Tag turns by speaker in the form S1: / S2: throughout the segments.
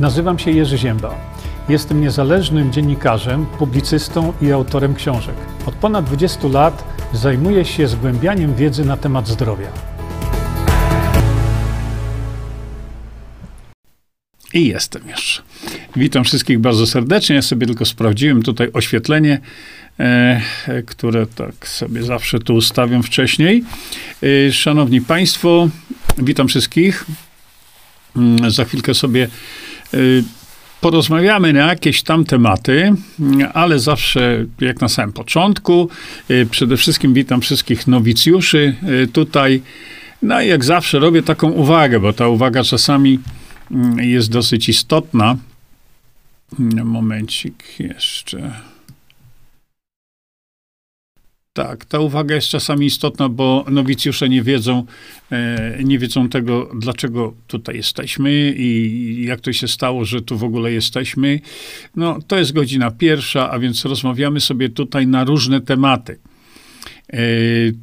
S1: Nazywam się Jerzy Ziemba. Jestem niezależnym dziennikarzem, publicystą i autorem książek. Od ponad 20 lat zajmuję się zgłębianiem wiedzy na temat zdrowia. I jestem już. Witam wszystkich bardzo serdecznie. Ja sobie tylko sprawdziłem tutaj oświetlenie, e, które tak sobie zawsze tu ustawiam wcześniej. E, szanowni Państwo, witam wszystkich. Mm, za chwilkę sobie porozmawiamy na jakieś tam tematy, ale zawsze jak na samym początku. Y, przede wszystkim witam wszystkich nowicjuszy y, tutaj. No i jak zawsze robię taką uwagę, bo ta uwaga czasami mm, jest dosyć istotna. Momencik jeszcze. Tak, ta uwaga jest czasami istotna, bo nowicjusze nie wiedzą, e, nie wiedzą tego, dlaczego tutaj jesteśmy i jak to się stało, że tu w ogóle jesteśmy. No, to jest godzina pierwsza, a więc rozmawiamy sobie tutaj na różne tematy. E,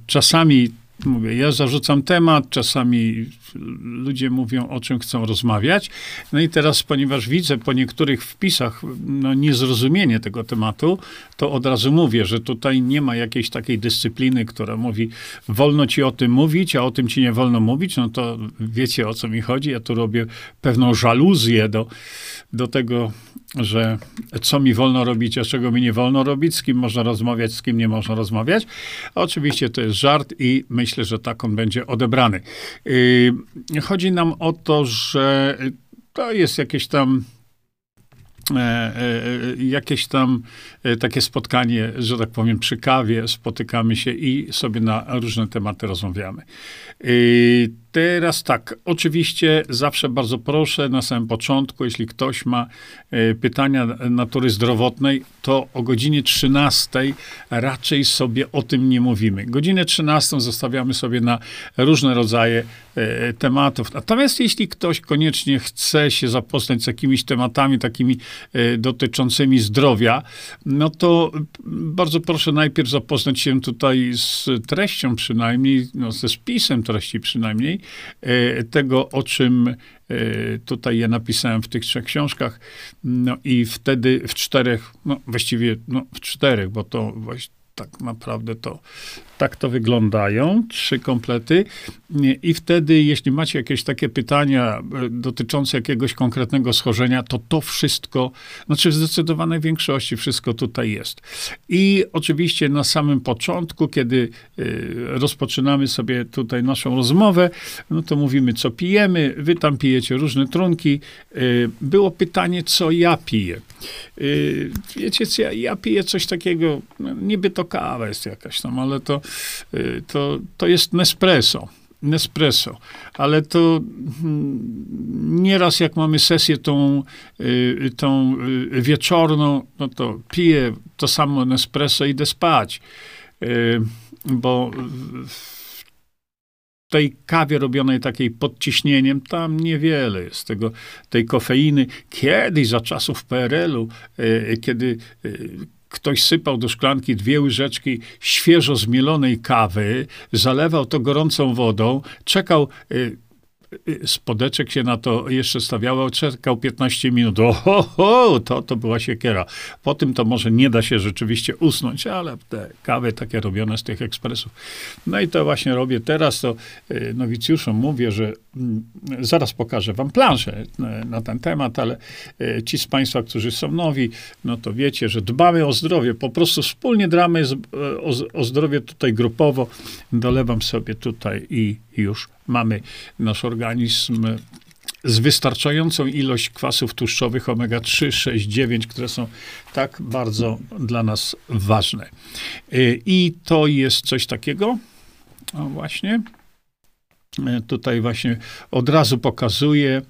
S1: czasami mówię, ja zarzucam temat, czasami ludzie mówią, o czym chcą rozmawiać. No i teraz, ponieważ widzę po niektórych wpisach no, niezrozumienie tego tematu, to od razu mówię, że tutaj nie ma jakiejś takiej dyscypliny, która mówi, wolno ci o tym mówić, a o tym ci nie wolno mówić, no to wiecie o co mi chodzi. Ja tu robię pewną żaluzję do, do tego, że co mi wolno robić, a czego mi nie wolno robić, z kim można rozmawiać, z kim nie można rozmawiać. Oczywiście to jest żart i myślę, że tak on będzie odebrany. Yy, chodzi nam o to, że to jest jakieś tam jakieś tam e, takie spotkanie, że tak powiem, przy kawie, spotykamy się i sobie na różne tematy rozmawiamy. Teraz tak, oczywiście zawsze bardzo proszę na samym początku, jeśli ktoś ma pytania natury zdrowotnej, to o godzinie 13 raczej sobie o tym nie mówimy. Godzinę 13 zostawiamy sobie na różne rodzaje tematów. Natomiast jeśli ktoś koniecznie chce się zapoznać z jakimiś tematami takimi Y, dotyczącymi zdrowia, no to bardzo proszę najpierw zapoznać się tutaj z treścią przynajmniej, no ze spisem treści przynajmniej, tego o czym y, tutaj ja napisałem w tych trzech książkach, no i wtedy w czterech, no właściwie no w czterech, bo to tak naprawdę to tak to wyglądają, trzy komplety. I wtedy, jeśli macie jakieś takie pytania e, dotyczące jakiegoś konkretnego schorzenia, to to wszystko, znaczy w zdecydowanej większości wszystko tutaj jest. I oczywiście na samym początku, kiedy e, rozpoczynamy sobie tutaj naszą rozmowę, no to mówimy, co pijemy. Wy tam pijecie różne trunki. E, było pytanie, co ja piję. Wiecie, ja, ja piję coś takiego, no, niby to kawa jest jakaś tam, ale to Y, to, to jest Nespresso. Nespresso, ale to hmm, nieraz jak mamy sesję tą, y, tą y, wieczorną, no to piję to samo Nespresso i idę spać, bo w tej kawie robionej takiej pod ciśnieniem, tam niewiele jest tego, tej kofeiny. Kiedyś, za czasów PRL-u, kiedy ktoś sypał do szklanki dwie łyżeczki świeżo zmielonej kawy, zalewał to gorącą wodą, czekał y, spodeczek się na to jeszcze stawiało, czekał 15 minut. Oho, to, to była siekiera. Po tym to może nie da się rzeczywiście usnąć, ale te kawy takie robione z tych ekspresów. No i to właśnie robię teraz, to y, nowicjuszom mówię, że mm, zaraz pokażę wam planszę y, na ten temat, ale y, ci z państwa, którzy są nowi, no to wiecie, że dbamy o zdrowie, po prostu wspólnie dramy o, o zdrowie tutaj grupowo. Dolewam sobie tutaj i już mamy nasz organizm z wystarczającą ilość kwasów tłuszczowych omega-3, 6, 9, które są tak bardzo dla nas ważne. Y, I to jest coś takiego, o właśnie, y, tutaj właśnie od razu pokazuję,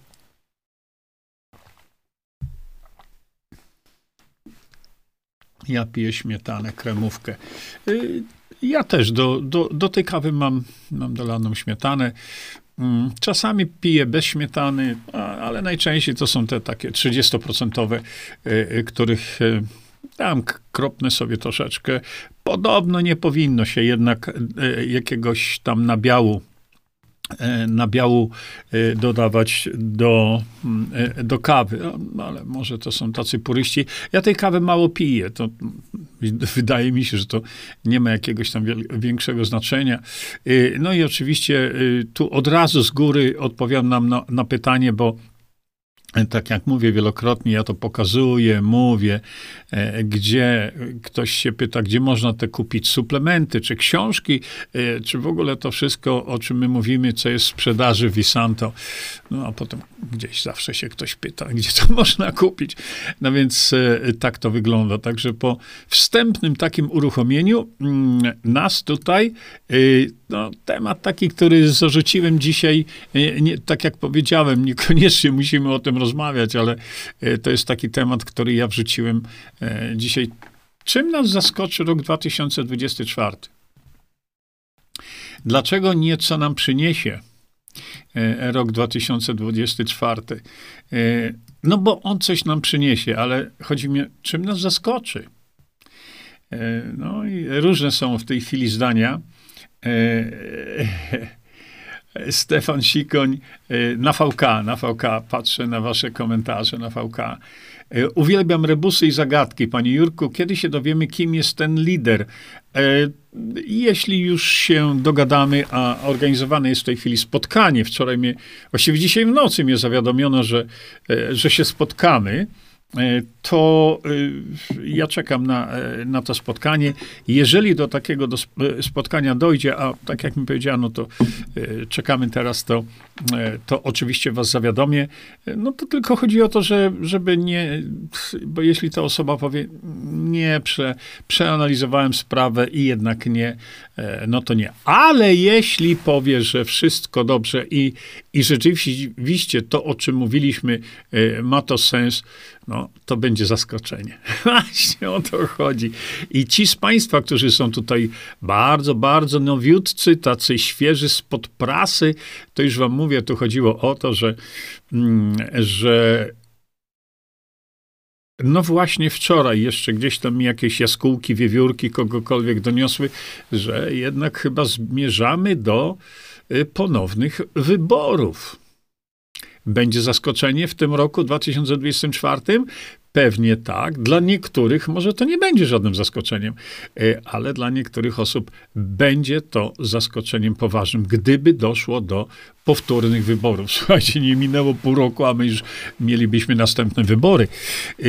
S1: Ja piję śmietanę, kremówkę. Ja też do, do, do tej kawy mam, mam dolaną śmietanę. Mm, czasami piję bez śmietany, ale najczęściej to są te takie 30%, e, e, których e, tam kropnę sobie troszeczkę. Podobno nie powinno się jednak jakiegoś tam nabiału nabiału e, dodawać do, mm, e, do kawy. No, ale może to są tacy puryści. Ja tej kawy mało piję. To wydaje mi się, że to nie ma jakiegoś tam większego znaczenia. No i oczywiście tu od razu z góry odpowiadam na, na pytanie, bo tak jak mówię wielokrotnie, ja to pokazuję, mówię, e, gdzie ktoś się pyta, gdzie można te kupić suplementy, czy książki, e, czy w ogóle to wszystko, o czym my mówimy, co jest w sprzedaży Visanto. No a potem gdzieś zawsze się ktoś pyta, gdzie to można kupić. No więc e, tak to wygląda. Także po wstępnym takim uruchomieniu mm, nas tutaj, no, temat taki, który zarzuciłem dzisiaj, nie, tak jak powiedziałem, niekoniecznie musimy o tym rozmawiać, ale e, to jest taki temat, który ja wrzuciłem e, dzisiaj. Czym nas zaskoczy rok 2024? Dlaczego nie co nam przyniesie e, rok 2024? No bo on coś nam przyniesie, ale chodzi mi, czym nas zaskoczy? No i różne są w tej chwili zdania. Stefan Sikoń y, na VK, na VK, patrzę na wasze komentarze na VK. Uwielbiam rebusy i zagadki. Panie Jurku, kiedy się dowiemy, kim jest ten lider? Jeśli już się dogadamy, a organizowane jest w tej chwili spotkanie, wczoraj mnie, właściwie dzisiaj w nocy mnie zawiadomiono, że, że się spotkamy, E, to e, ja czekam na, e, na to spotkanie. Jeżeli do takiego do spotkania dojdzie, a tak jak mi powiedziano, to czekamy teraz, to, to oczywiście was zawiadomię. No to tylko chodzi o to, że, żeby nie, bo jeśli ta osoba powie, nie, prze, przeanalizowałem sprawę i jednak nie, no to nie. Ale jeśli powie, że wszystko dobrze i, i rzeczywiście to, o czym mówiliśmy, ma to sens, no, to będzie zaskoczenie. Właśnie o to chodzi. I ci z Państwa, którzy są tutaj bardzo, bardzo nowiutcy, tacy świeży spod prasy, to już Wam mówię, tu chodziło o to, że, mm, że no właśnie wczoraj jeszcze gdzieś tam mi jakieś jaskółki, wiewiórki, kogokolwiek doniosły, że jednak chyba zmierzamy do y, ponownych wyborów. Będzie zaskoczenie w tym roku 2024? Pewnie tak. Dla niektórych może to nie będzie żadnym zaskoczeniem, e, ale dla niektórych osób będzie to zaskoczeniem poważnym, gdyby doszło do powtórnych wyborów. Słuchajcie, nie minęło pół roku, a my już mielibyśmy następne wybory. E,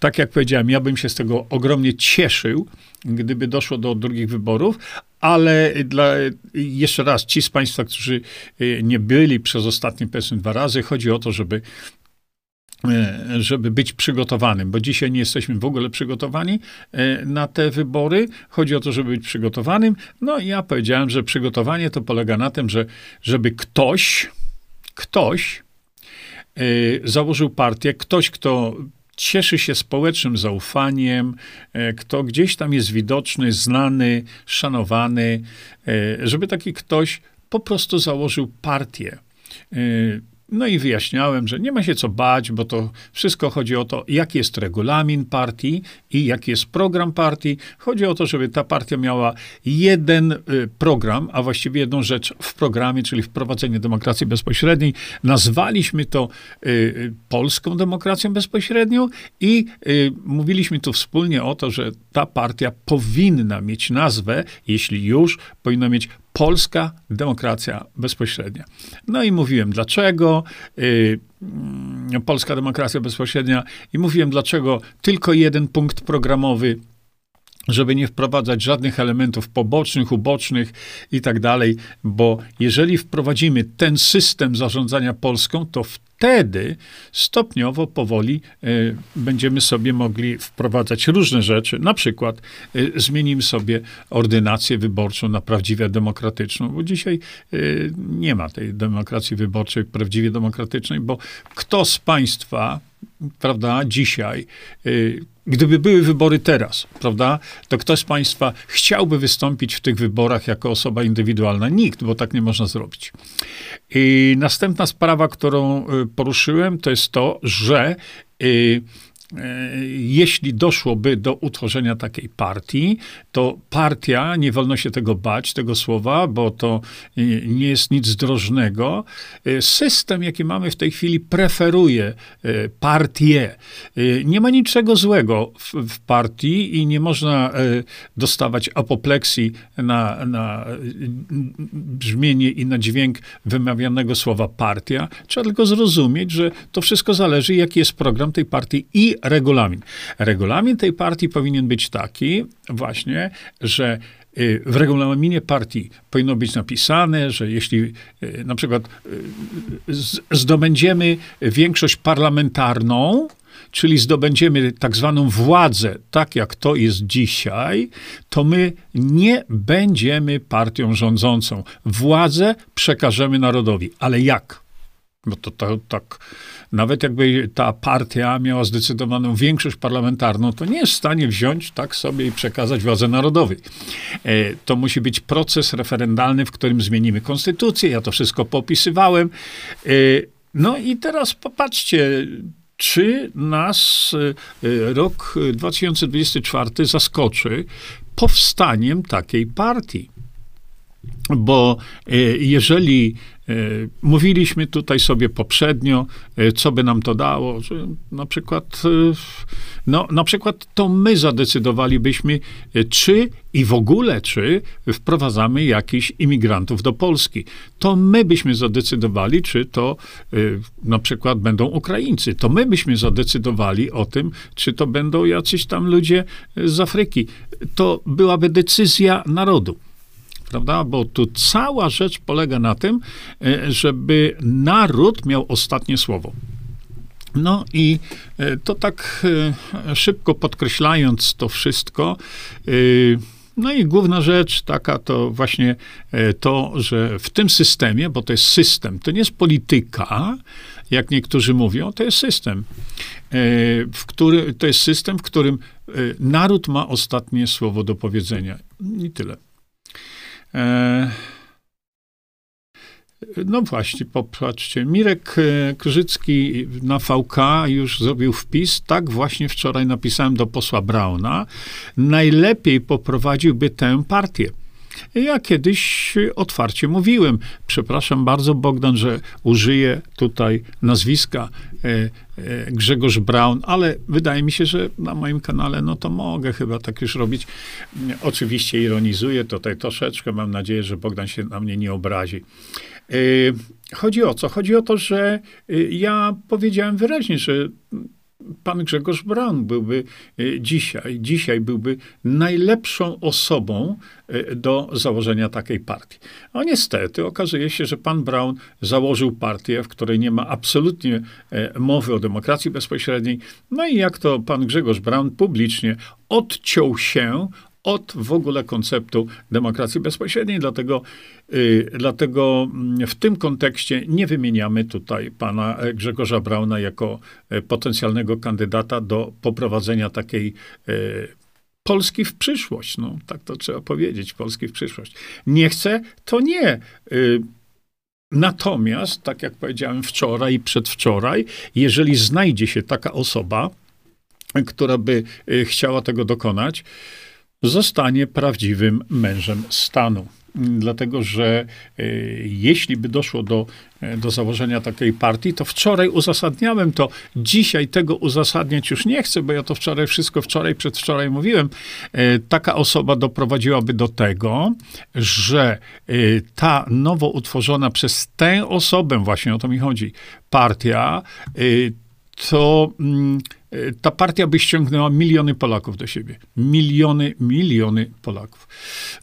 S1: tak jak powiedziałem, ja bym się z tego ogromnie cieszył, gdyby doszło do drugich wyborów, ale dla, jeszcze raz, ci z Państwa, którzy y, nie byli przez ostatnie powiedzmy dwa razy, chodzi o to, żeby żeby być przygotowanym, bo dzisiaj nie jesteśmy w ogóle przygotowani y, na te wybory. Chodzi o to, żeby być przygotowanym. No i ja powiedziałem, że przygotowanie to polega na tym, że żeby ktoś, ktoś założył partię, ktoś, kto cieszy się społecznym zaufaniem, e, kto gdzieś tam jest widoczny, znany, szanowany, e, żeby taki ktoś po prostu założył partię. No i wyjaśniałem, że nie ma się co bać, bo to wszystko chodzi o to, jaki jest regulamin partii i jaki jest program partii. Chodzi o to, żeby ta partia miała jeden y, program, a właściwie jedną rzecz w programie, czyli wprowadzenie demokracji bezpośredniej. Nazwaliśmy to y, y, polską demokracją bezpośrednią i mówiliśmy tu wspólnie o to, że ta partia powinna mieć nazwę, jeśli już, powinna mieć polska demokracja bezpośrednia. No i mówiłem dlaczego. Yy, polska demokracja bezpośrednia i mówiłem dlaczego tylko jeden punkt programowy żeby nie wprowadzać żadnych elementów pobocznych, ubocznych i tak dalej, bo jeżeli wprowadzimy ten system zarządzania Polską, to wtedy stopniowo, powoli y, będziemy sobie mogli wprowadzać różne rzeczy. Na przykład y, zmienimy sobie ordynację wyborczą na prawdziwie demokratyczną, bo dzisiaj y, nie ma tej demokracji wyborczej prawdziwie demokratycznej, bo kto z państwa prawda, dzisiaj, y, gdyby były wybory teraz, prawda, to kto z Państwa chciałby wystąpić w tych wyborach jako osoba indywidualna? Nikt, bo tak nie można zrobić. I następna sprawa, którą y, poruszyłem, to jest to, że y, jeśli doszłoby do utworzenia takiej partii, to partia, nie wolno się tego bać, tego słowa, bo to nie jest nic drożnego. System, jaki mamy w tej chwili, preferuje partię. Nie ma niczego złego w, w partii i nie można dostawać apopleksji na, na brzmienie i na dźwięk wymawianego słowa partia. Trzeba tylko zrozumieć, że to wszystko zależy, jaki jest program tej partii i regulamin. Regulamin tej partii powinien być taki właśnie, że y, w regulaminie partii powinno być napisane, że jeśli y, na przykład y, zdobędziemy większość parlamentarną, czyli zdobędziemy tak zwaną władzę, tak jak to jest dzisiaj, to my nie będziemy partią rządzącą. Władzę przekażemy narodowi. Ale jak? Bo to, to tak nawet jakby ta partia miała zdecydowaną większość parlamentarną, to nie jest w stanie wziąć tak sobie i przekazać władzy narodowej. E, to musi być proces referendalny, w którym zmienimy konstytucję. Ja to wszystko popisywałem. E, no i teraz popatrzcie, czy nas e, rok 2024 zaskoczy powstaniem takiej partii. Bo jeżeli E, mówiliśmy tutaj sobie poprzednio, e, co by nam to dało, że na przykład, e, no, na przykład to my zadecydowalibyśmy, czy i w ogóle, czy wprowadzamy jakichś imigrantów do Polski. To my byśmy zadecydowali, czy to na przykład będą Ukraińcy. To my byśmy zadecydowali o tym, czy to będą jacyś tam ludzie z Afryki. To byłaby decyzja narodu prawda? Bo tu cała rzecz polega na tym, e, żeby naród miał ostatnie słowo. No i e, to tak e, szybko podkreślając to wszystko, no i główna rzecz taka to właśnie to, że w tym systemie, bo to jest system, to nie jest polityka, jak niektórzy mówią, to jest system, w który, to jest system, w którym naród ma ostatnie słowo do powiedzenia. I tyle. E, no właśnie, popatrzcie. Mirek e, Krzycki na VK już zrobił wpis. Tak właśnie wczoraj napisałem do posła Brauna. Najlepiej poprowadziłby tę partię. Ja kiedyś otwarcie mówiłem, przepraszam bardzo Bogdan, że użyję tutaj nazwiska Grzegorz Braun, ale wydaje mi się, że na moim kanale, no to mogę chyba tak już robić. Oczywiście ironizuję tutaj troszeczkę, mam nadzieję, że Bogdan się na mnie nie obrazi. E, chodzi o co? Chodzi o to, że ja powiedziałem wyraźnie, że pan Grzegorz Braun byłby e, dzisiaj, dzisiaj byłby najlepszą osobą e, do założenia takiej partii. A niestety okazuje się, że pan Braun założył partię, w której nie ma absolutnie e, mowy o demokracji bezpośredniej. No i jak to pan Grzegorz Braun publicznie odciął się od w ogóle konceptu demokracji bezpośredniej, dlatego, yy, dlatego mm, w tym kontekście nie wymieniamy tutaj pana Grzegorza Brauna jako e, potencjalnego kandydata do poprowadzenia takiej yy, Polski w przyszłość. No, tak to trzeba powiedzieć, Polski w przyszłość. Nie chce, to nie. Yy, Natomiast, tak jak powiedziałem wczoraj i przedwczoraj, jeżeli znajdzie się taka osoba, która by chciała tego dokonać, zostanie prawdziwym mężem stanu. Dlatego, że e, jeśli by doszło do, e, do założenia takiej partii, to wczoraj uzasadniałem to. Dzisiaj tego uzasadniać już nie chcę, bo ja to wczoraj wszystko wczoraj, przedwczoraj mówiłem. E, taka osoba doprowadziłaby do tego, że ta nowo utworzona przez tę osobę, właśnie o to mi chodzi, partia, to mm, ta partia by ściągnęła miliony Polaków do siebie. Miliony, miliony Polaków.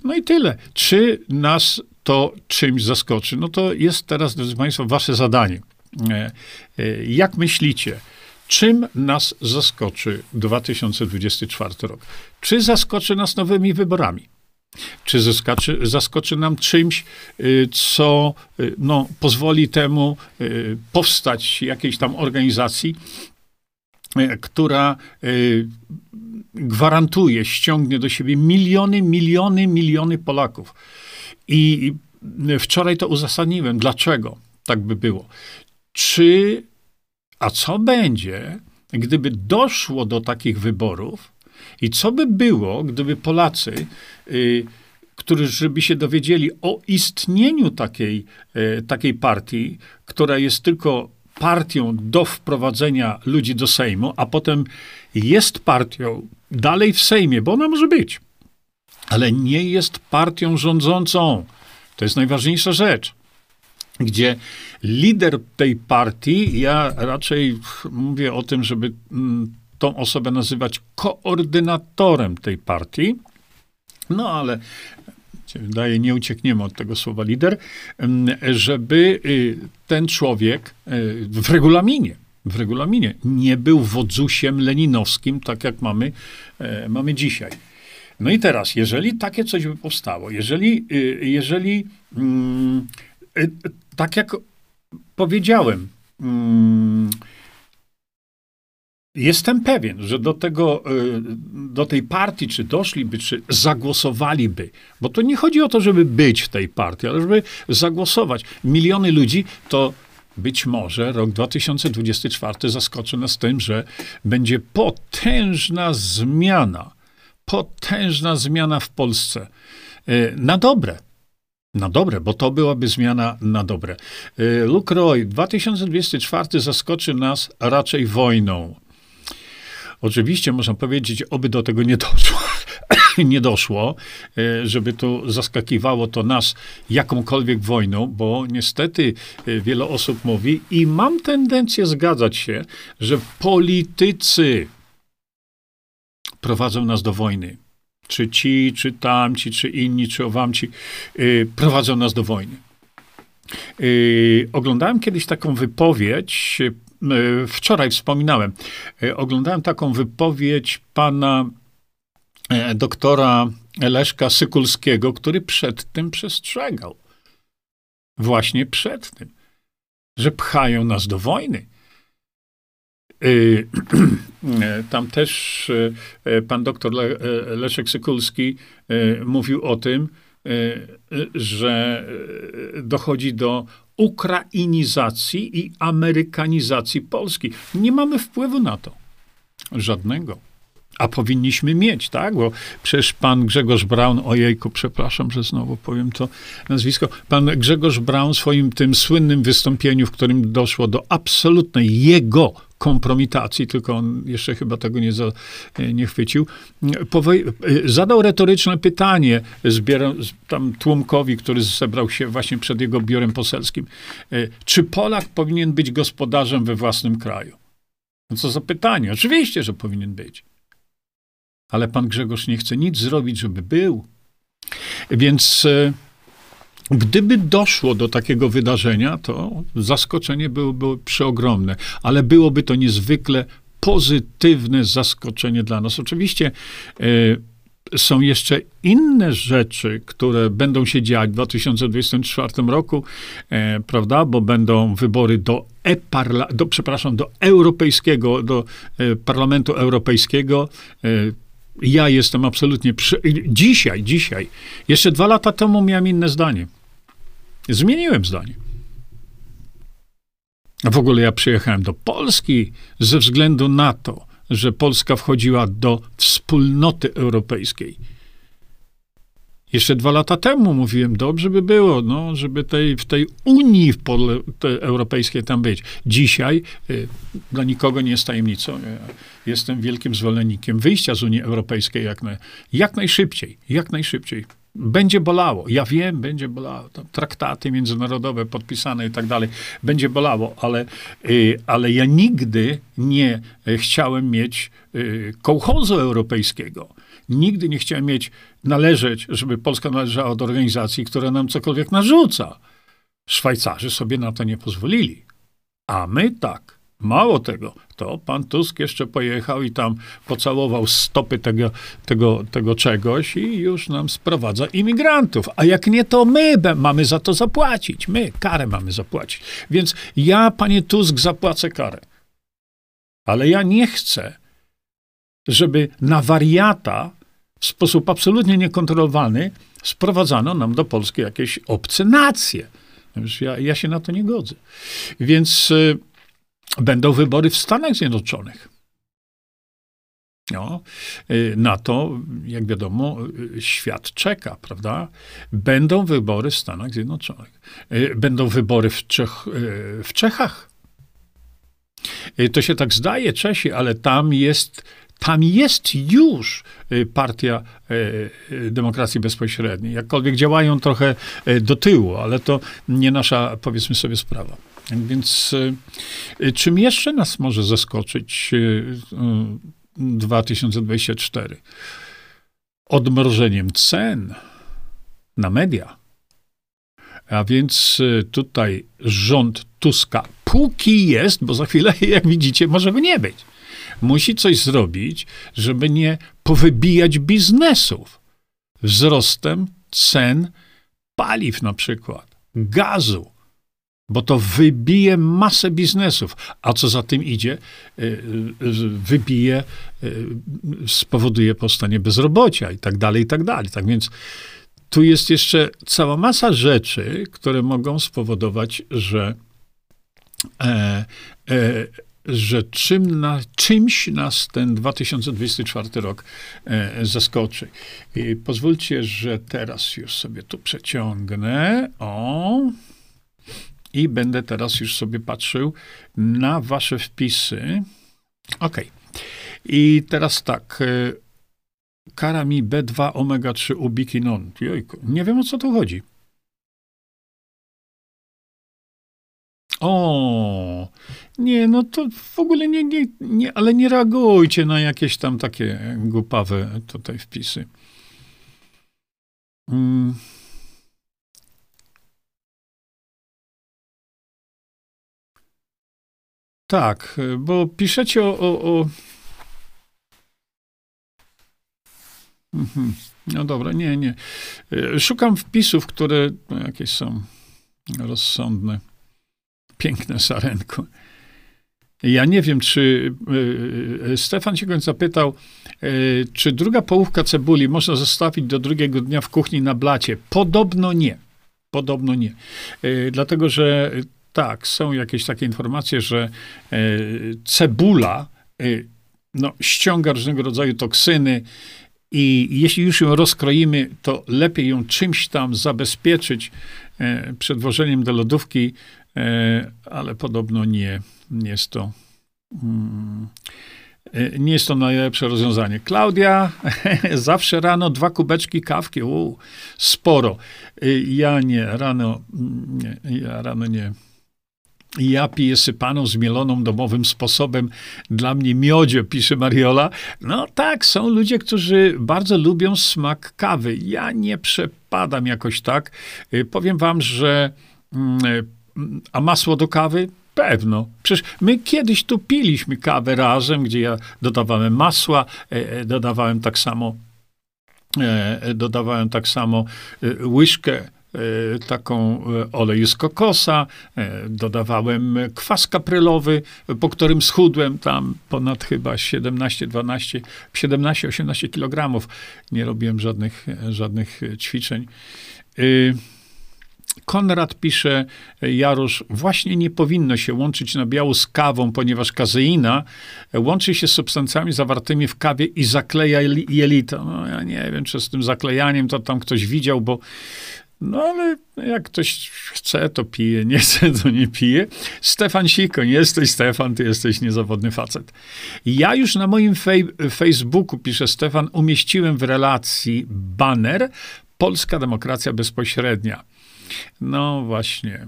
S1: No i tyle. Czy nas to czymś zaskoczy? No to jest teraz, drodzy Państwo, wasze zadanie. E, e, jak myślicie, czym nas zaskoczy 2024 rok? Czy zaskoczy nas nowymi wyborami? Czy zaskoczy, zaskoczy nam czymś, y, co y, no, pozwoli temu y, powstać jakiejś tam organizacji, która gwarantuje, ściągnie do siebie miliony, miliony, miliony Polaków. I wczoraj to uzasadniłem. Dlaczego tak by było? Czy, a co będzie, gdyby doszło do takich wyborów i co by było, gdyby Polacy, y, którzy by się dowiedzieli o istnieniu takiej, y, takiej partii, która jest tylko partią do wprowadzenia ludzi do Sejmu, a potem jest partią dalej w Sejmie, bo ona może być, ale nie jest partią rządzącą. To jest najważniejsza rzecz gdzie lider tej partii, ja raczej mówię o tym, żeby mm, tą osobę nazywać koordynatorem tej partii, no ale wydaje, nie uciekniemy od tego słowa lider, żeby y, ten człowiek y, w regulaminie, w regulaminie nie był wodzusiem leninowskim, tak jak mamy, e, mamy dzisiaj. No i teraz, jeżeli takie coś by powstało, jeżeli, y, jeżeli mm, tak jak powiedziałem, mm, jestem pewien, że do tego, y, do tej partii, czy doszliby, czy zagłosowaliby, bo to nie chodzi o to, żeby być w tej partii, ale żeby zagłosować. Miliony ludzi to być może rok 2024 zaskoczy nas tym, że będzie potężna zmiana, potężna zmiana w Polsce. Y, na dobre na dobre, bo to byłaby zmiana na dobre. Y, Luke Roy, 2024 zaskoczy nas raczej wojną. Oczywiście można powiedzieć, oby do tego nie doszło, nie doszło, y, żeby to zaskakiwało to nas jakąkolwiek wojną, bo niestety y, wiele osób mówi i mam tendencję zgadzać się, że politycy prowadzą nas do wojny czy ci, czy tamci, czy inni, czy owamci, yy, prowadzą nas do wojny. Yy, oglądałem kiedyś taką wypowiedź, wczoraj wspominałem, y, oglądałem taką wypowiedź pana e, doktora Leszka Sykulskiego, który przed tym przestrzegał. Właśnie przed tym, że pchają nas do wojny. Tam też pan doktor Le, Leszek Sykulski mówił o tym, że dochodzi do ukrainizacji i amerykanizacji Polski. Nie mamy wpływu na to. Żadnego. A powinniśmy mieć, tak? Bo przecież pan Grzegorz Braun, ojejku, przepraszam, że znowu powiem to nazwisko, pan Grzegorz Braun w swoim tym słynnym wystąpieniu, w którym doszło do absolutnej jego kompromitacji, tylko on jeszcze chyba tego nie, za, nie chwycił, zadał retoryczne pytanie zbiera, tam tłumkowi, który zebrał się właśnie przed jego biurem poselskim. Czy Polak powinien być gospodarzem we własnym kraju? No co za pytanie? Oczywiście, że powinien być. Ale pan Grzegorz nie chce nic zrobić, żeby był. Więc e, Gdyby doszło do takiego wydarzenia, to zaskoczenie byłoby przeogromne, ale byłoby to niezwykle pozytywne zaskoczenie dla nas. Oczywiście e, są jeszcze inne rzeczy, które będą się dziać w 2024 roku, e, prawda, bo będą wybory do e-parla, do, przepraszam, do europejskiego, do e, Parlamentu Europejskiego. Ja jestem absolutnie. Dzisiaj, dzisiaj. Jeszcze dwa lata temu miałem inne zdanie. Zmieniłem zdanie. A w ogóle ja przyjechałem do Polski ze względu na to, że Polska wchodziła do wspólnoty europejskiej. Jeszcze dwa lata temu mówiłem, dobrze by było, no, żeby tej, w tej Unii europejskiej tam być. Dzisiaj y, dla nikogo nie jest tajemnicą. Jestem wielkim zwolennikiem wyjścia z Unii Europejskiej jak, na, jak najszybciej, jak najszybciej. Będzie bolało. Ja wiem, będzie bolało. Traktaty międzynarodowe podpisane i tak dalej. Będzie bolało, ale, y, ale ja nigdy nie chciałem mieć y, kołchozu europejskiego. Nigdy nie chciałem mieć, należeć, żeby Polska należała do organizacji, która nam cokolwiek narzuca. Szwajcarzy sobie na to nie pozwolili. A my tak. Mało tego, to pan Tusk jeszcze pojechał i tam pocałował stopy tego, tego, tego czegoś i już nam sprowadza imigrantów. A jak nie, to my mamy za to zapłacić. My karę mamy zapłacić. Więc ja, panie Tusk, zapłacę karę. Ale ja nie chcę, żeby na wariata w sposób absolutnie niekontrolowany sprowadzano nam do Polski jakieś obce nacje. Ja, ja się na to nie godzę. Więc y, będą wybory w Stanach Zjednoczonych. No, na to, jak wiadomo, świat czeka, prawda? Będą wybory w Stanach Zjednoczonych. Będą wybory w, Czech, w Czechach. To się tak zdaje, Czesi, ale tam jest tam jest już y, partia y, y, demokracji bezpośredniej. Jakkolwiek działają trochę do tyłu, ale to nie nasza, powiedzmy sobie, sprawa. Więc czym jeszcze nas może zaskoczyć 2024? Odmrożeniem cen na media. A więc tutaj rząd Tuska, póki jest, bo za chwilę, jak widzicie, może go nie być musi coś zrobić, żeby nie powybijać biznesów. Wzrostem cen paliw na przykład, gazu, bo to wybije masę biznesów, a co za tym idzie, y, y, wybije, y, spowoduje powstanie bezrobocia i tak dalej, i tak dalej. Tak więc tu jest jeszcze cała masa rzeczy, które mogą spowodować, że e, e, że czym na, czymś nas ten 2024 rok e, zaskoczy. I pozwólcie, że teraz już sobie tu przeciągnę. O. I będę teraz już sobie patrzył na wasze wpisy. OK. I teraz tak. E, Karami B2 omega 3 ubiquinon. Jojku, nie wiem o co tu chodzi. O, nie, no to w ogóle nie, nie, nie, ale nie reagujcie na jakieś tam takie głupawe tutaj wpisy. Mm. Tak, bo piszecie o. o, o... Mhm. No dobra, nie, nie. Szukam wpisów, które no, jakieś są rozsądne. Piękne sarenko. Ja nie wiem, czy y, Stefan się go zapytał, y, czy druga połówka cebuli można zostawić do drugiego dnia w kuchni na blacie. Podobno nie. Podobno nie. Y, dlatego, że tak, są jakieś takie informacje, że cebula no, ściąga różnego rodzaju toksyny i jeśli już ją rozkroimy, to lepiej ją czymś tam zabezpieczyć przed włożeniem do lodówki, E, ale podobno nie, nie jest to. Mm, e, nie jest to najlepsze rozwiązanie. Klaudia, zawsze rano dwa kubeczki kawki, sporo. E, ja nie, rano nie, ja rano nie. Ja piję sypaną, zmieloną domowym sposobem. Dla mnie miodzie, pisze Mariola. No tak, są ludzie, którzy bardzo lubią smak kawy. Ja nie przepadam jakoś tak. Powiem wam, że mm, a masło do kawy? Pewno. Przecież my kiedyś tu piliśmy kawę razem, gdzie ja dodawałem masła, e, e, dodawałem tak samo, e, dodawałem tak samo łyżkę taką oleju z kokosa, dodawałem kwas kaprylowy, po którym schudłem tam ponad chyba 17, 12, 17, 18 kilogramów. Nie robiłem żadnych, żadnych ćwiczeń. Konrad pisze, Jarosz, właśnie nie powinno się łączyć nabiału z kawą, ponieważ kazeina łączy się z substancjami zawartymi w kawie i zakleja jelita. No ja nie wiem, czy z tym zaklejaniem to tam ktoś widział, bo no ale jak ktoś chce, to pije, nie chce, to nie pije. Stefan Siko, nie jesteś Stefan, ty jesteś niezawodny facet. Ja już na moim fej Facebooku, pisze Stefan, umieściłem w relacji banner Polska Demokracja Bezpośrednia. No właśnie.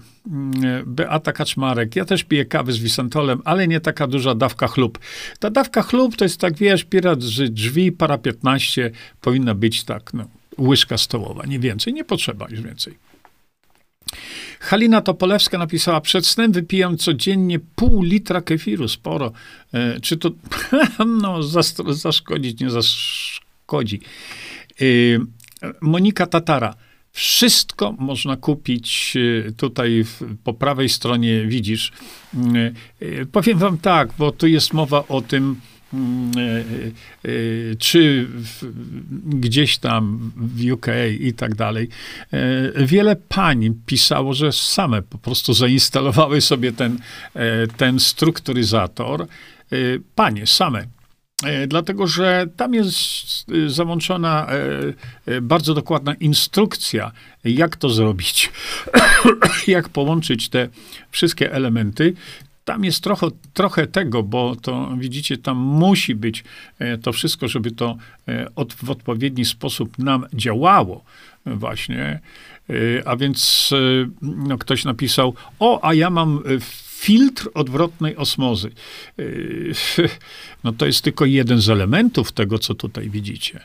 S1: Beata Kaczmarek. Ja też piję kawę z wisantolem, ale nie taka duża dawka chlub. Ta dawka chlub to jest tak, wiesz, pirat z drzwi, para 15, powinna być tak, no, łyżka stołowa, nie więcej, nie potrzeba już więcej. Halina Topolewska napisała, przed snem wypijam codziennie pół litra kefiru, sporo. E, czy to, no, zaszkodzić, nie zaszkodzi. E, Monika Tatara, wszystko można kupić y, tutaj po prawej stronie, widzisz. Y, y, powiem wam tak, bo tu jest mowa o tym, czy gdzieś tam w UK i tak dalej. Wiele pań pisało, że same po prostu zainstalowały sobie ten, ten strukturyzator. Panie same dlatego że tam jest e, załączona e, bardzo dokładna instrukcja, jak to zrobić, jak połączyć te wszystkie elementy. Tam jest trochę, trochę tego, bo to widzicie, tam musi być to wszystko, żeby to od, w odpowiedni sposób nam działało, właśnie. A więc no, ktoś napisał: O, a ja mam filtr odwrotnej osmozy. Yy, no to jest tylko jeden z elementów tego, co tutaj widzicie.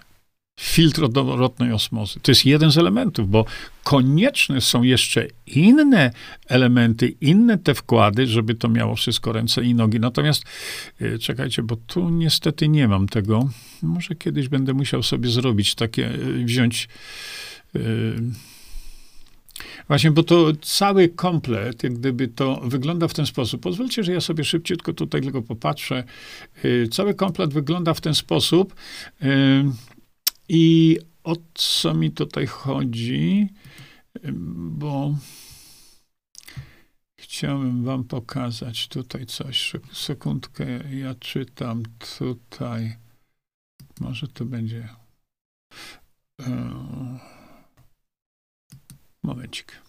S1: Filtr odwrotnej osmozy. To jest jeden z elementów, bo konieczne są jeszcze inne elementy, inne te wkłady, żeby to miało wszystko ręce i nogi. Natomiast yy, czekajcie, bo tu niestety nie mam tego. Może kiedyś będę musiał sobie zrobić takie, yy, wziąć. Właśnie, bo to cały komplet, jak gdyby to wygląda w ten sposób. Pozwólcie, że ja sobie szybciutko tutaj tylko popatrzę. Y, cały komplet wygląda w ten sposób. Y, I o co mi tutaj chodzi? Y, bo chciałem wam pokazać tutaj coś. Sekundkę, ja czytam tutaj. Może to będzie. Momencik.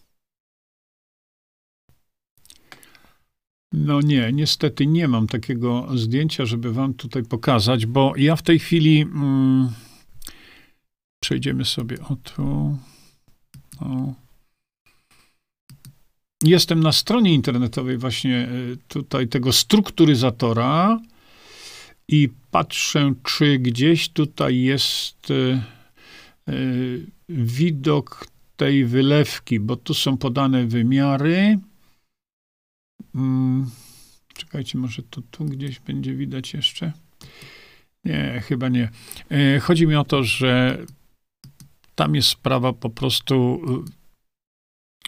S1: No nie, niestety nie mam takiego zdjęcia, żeby wam tutaj pokazać, bo ja w tej chwili mm, przejdziemy sobie o tu. O. Jestem na stronie internetowej właśnie e, tutaj tego strukturyzatora i patrzę, czy gdzieś tutaj jest y, y, widok tej wylewki, bo tu są podane wymiary. Hmm, czekajcie, może to tu gdzieś będzie widać jeszcze? Nie, chyba nie. E, chodzi mi o to, że tam jest sprawa po prostu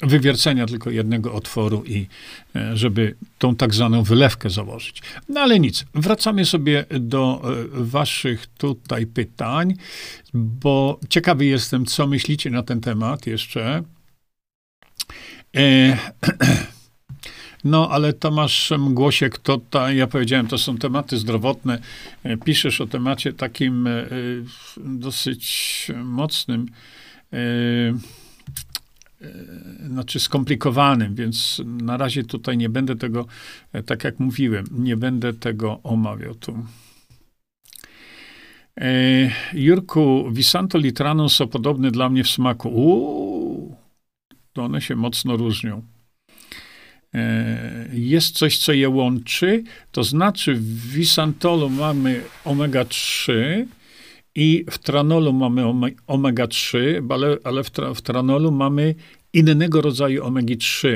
S1: wywiercenia tylko jednego otworu i e, żeby tą tak zwaną wylewkę założyć. No ale nic, wracamy sobie do e, waszych tutaj pytań, bo ciekawy jestem, co myślicie na ten temat jeszcze. E, no, ale Tomasz Mgłosiek, to ta, ja powiedziałem, to są tematy zdrowotne. Piszesz o temacie takim dosyć mocnym. E, znaczy skomplikowanym, więc na razie tutaj nie będę tego, e, tak jak mówiłem, nie będę tego omawiał tu. E, Jurku, Visanto Litrano są podobne dla mnie w smaku. Uuu, to one się mocno różnią. Jest coś, co je łączy, to znaczy w Visantolu mamy omega-3, i w tranolu mamy omega-3, ale, ale w, tra, w, tranolu mamy innego rodzaju omegi-3.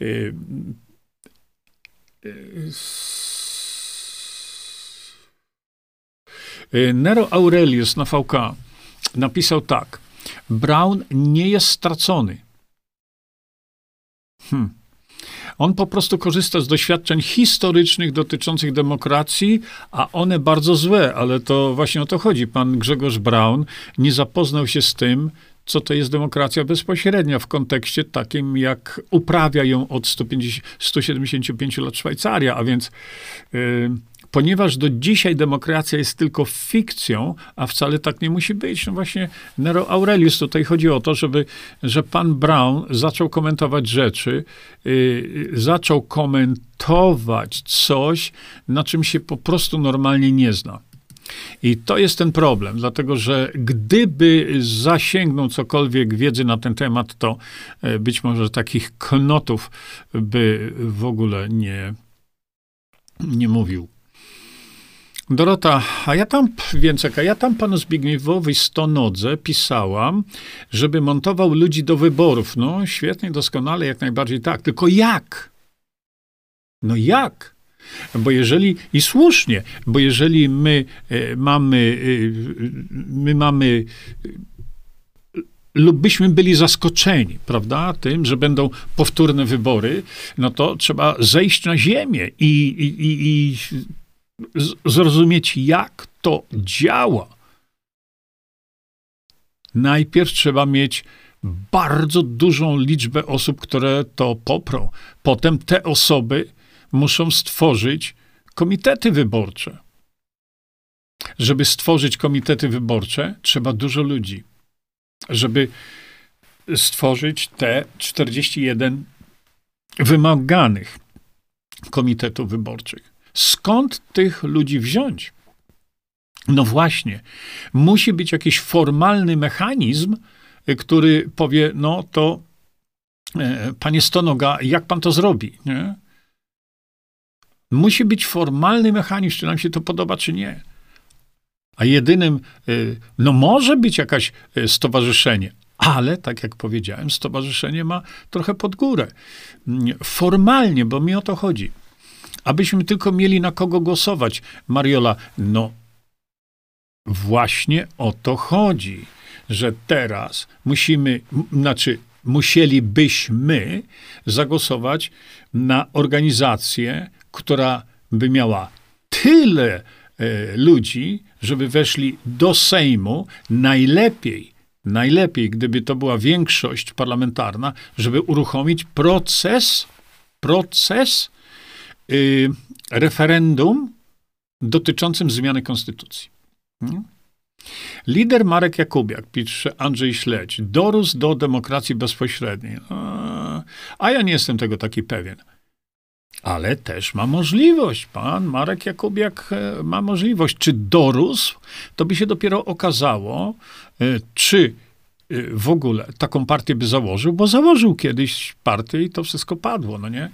S1: Y, y, Nero Aurelius na VK napisał tak. Brown nie jest stracony. Hmm. On po prostu korzysta z doświadczeń historycznych dotyczących demokracji, a one bardzo złe, ale to właśnie o to chodzi. Pan Grzegorz Braun nie zapoznał się z tym, co to jest demokracja bezpośrednia w kontekście takim, jak uprawia ją od 150, 175 lat Szwajcaria, a więc yy, ponieważ do dzisiaj demokracja jest tylko fikcją, a wcale tak nie musi być. No właśnie Nero Aurelius tutaj chodzi o to, żeby, że pan Brown zaczął komentować rzeczy, yy, zaczął komentować coś, na czym się po prostu normalnie nie zna. I to jest ten problem, dlatego że gdyby zasięgnął cokolwiek wiedzy na ten temat, to e, być może takich knotów by w ogóle nie, nie mówił. Dorota, a ja tam, Więcek, a ja tam panu Zbigniewowi Stonodze pisałam, żeby montował ludzi do wyborów. No, świetnie, doskonale, jak najbardziej tak. Tylko jak? No jak? Bo jeżeli, i słusznie, bo jeżeli my e, mamy, e, my mamy lub byśmy byli zaskoczeni, prawda, tym, że będą powtórne wybory, no to trzeba zejść na ziemię i, i, i, zrozumieć, jak to działa. Najpierw trzeba mieć bardzo dużą liczbę osób, które to poprą. Potem te osoby muszą stworzyć komitety wyborcze. żeby stworzyć komitety wyborcze, trzeba dużo ludzi. Żeby stworzyć te 41 wymaganych komitetów wyborczych. Skąd tych ludzi wziąć? No właśnie, musi być jakiś formalny mechanizm, który powie, no to e, panie Stonoga, jak pan to zrobi? Nie? Musi być formalny mechanizm, czy nam się to podoba, czy nie. A jedynym, e, no może być jakaś e, stowarzyszenie, ale, tak jak powiedziałem, stowarzyszenie ma trochę pod górę. Formalnie, bo mi o to chodzi. Abyśmy tylko mieli na kogo głosować. Mariola, no właśnie o to chodzi, że teraz musimy, znaczy musielibyśmy zagłosować na organizację, która by miała tyle e, ludzi, żeby weszli do Sejmu, najlepiej najlepiej, gdyby to była większość parlamentarna, żeby uruchomić proces, proces yy, referendum dotyczącym zmiany konstytucji. Lider Marek Jakubiak, pisze Andrzej Śledź, dorósł do demokracji bezpośredniej. A ja nie jestem tego taki pewien. Ale też ma możliwość. Pan Marek Jakubiak e, ma możliwość. Czy dorósł? To by się dopiero okazało, e, czy w ogóle taką partię by założył, bo założył kiedyś partię i to wszystko padło, no nie?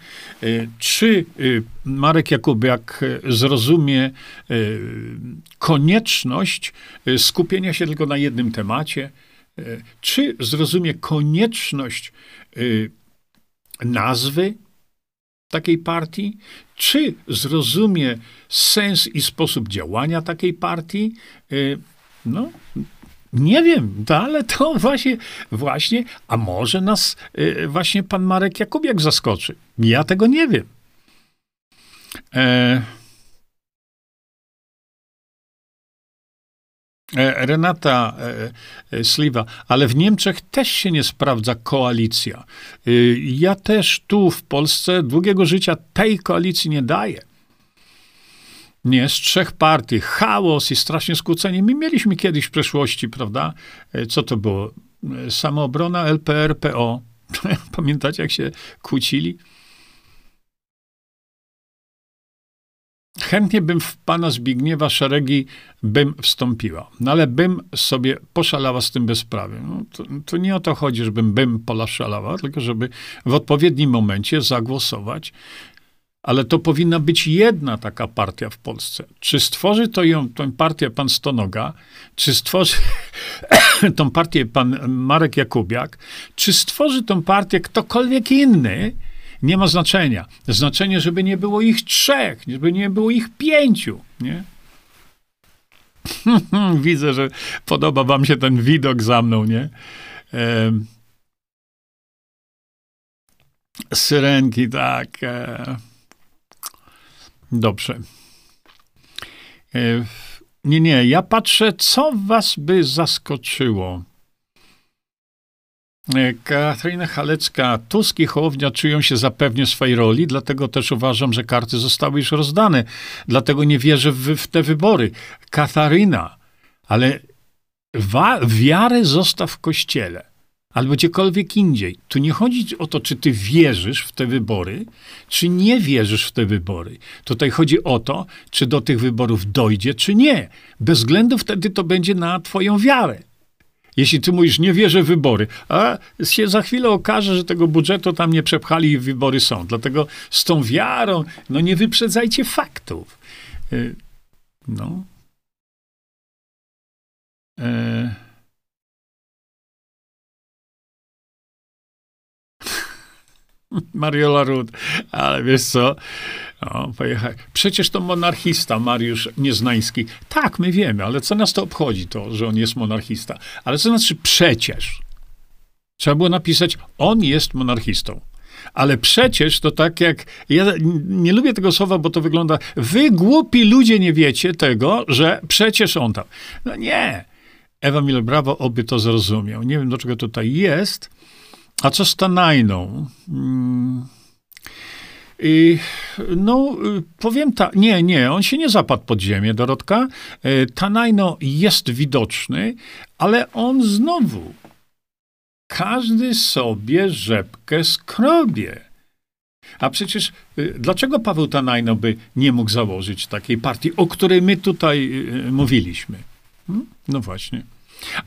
S1: Czy Marek Jakubiak zrozumie konieczność skupienia się tylko na jednym temacie? Czy zrozumie konieczność nazwy takiej partii? Czy zrozumie sens i sposób działania takiej partii? Y, no, nie wiem, ale to właśnie, właśnie, a może nas y, właśnie pan Marek Jakubiak zaskoczy. Ja tego nie wiem. E E, Renata e, e, Sliwa, ale w Niemczech też się nie sprawdza koalicja. Ja też tu w Polsce długiego życia tej koalicji nie daję. Nie, z trzech partii, chaos i strasznie skłócenie. My mieliśmy kiedyś w przeszłości, prawda? Co to było? Samoobrona, LPR, PO. Pamiętacie, jak się kłócili? Chętnie bym w pana Zbigniewa szeregi bym wstąpiła, no ale bym sobie poszalała z tym bezprawiem. No, to, to nie o to chodzi, żebym bym poszalała, tylko żeby w odpowiednim momencie zagłosować ale to powinna być jedna taka partia w Polsce. Czy stworzy to ją, tę partię pan Stonoga, czy stworzy tą partię pan Marek Jakubiak, czy stworzy tę partię ktokolwiek inny, nie ma znaczenia. Znaczenie, żeby nie było ich trzech, żeby nie było ich pięciu, nie? Widzę, że podoba wam się ten widok za mną, nie? E... Syrenki, tak. E... Dobrze. E... Nie, nie, ja patrzę, co was by zaskoczyło. E, Katarina Halecka, Tusk i Hołownia czują się zapewnie swojej roli, dlatego też uważam, że karty zostały już rozdane. Dlatego nie wierzę w, w te wybory. Katarina, ale wa- wiarę zostaw w kościele albo gdziekolwiek indziej. Tu nie chodzi o to, czy ty wierzysz w te wybory, czy nie wierzysz w te wybory. Tutaj chodzi o to, czy do tych wyborów dojdzie, czy nie. Bez względu wtedy to będzie na twoją wiarę. Jeśli ty mówisz, nie wierzę w wybory, a się za chwilę okaże, że tego budżetu tam nie przepchali i wybory są. Dlatego z tą wiarą, no nie wyprzedzajcie faktów. Y, no. E... Mariola Rud, ale wiesz co, o, pojechał. Przecież to monarchista Mariusz Nieznański. Tak, my wiemy, ale co nas to obchodzi, to, że on jest monarchista? Ale co znaczy przecież? Trzeba było napisać, on jest monarchistą. Ale przecież to tak jak. Ja nie lubię tego słowa, bo to wygląda. Wy głupi ludzie nie wiecie tego, że przecież on tam. No nie. Ewa Miller Brawo oby to zrozumiał. Nie wiem, do czego tutaj jest. A co z Tanajną? I no, powiem tak, nie, nie, on się nie zapadł pod ziemię, Dorotka. Tanajno jest widoczny, ale on znowu, każdy sobie rzepkę skrobie. A przecież dlaczego Paweł Tanajno by nie mógł założyć takiej partii, o której my tutaj mówiliśmy? Hmm? No właśnie.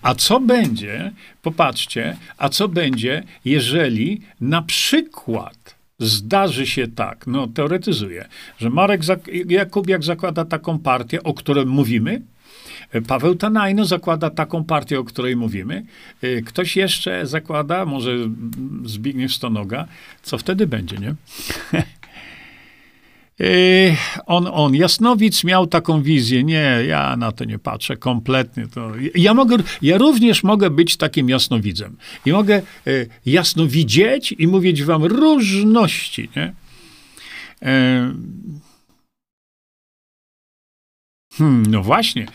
S1: A co będzie, popatrzcie, a co będzie, jeżeli na przykład zdarzy się tak, no teoretyzuję, że Marek Jakubiak zakłada taką partię, o której mówimy, Paweł Tanajno zakłada taką partię, o której mówimy. Ktoś jeszcze zakłada, może Zbigniew Stonoga. Co wtedy będzie, nie? Yy, on, on, Jasnowic miał taką wizję. Nie, ja na to nie patrzę kompletnie. To, ja, mogę, ja również mogę być takim jasnowidzem. I mogę y, jasno widzieć i mówić wam różności. Nie? Y, hmm, no właśnie.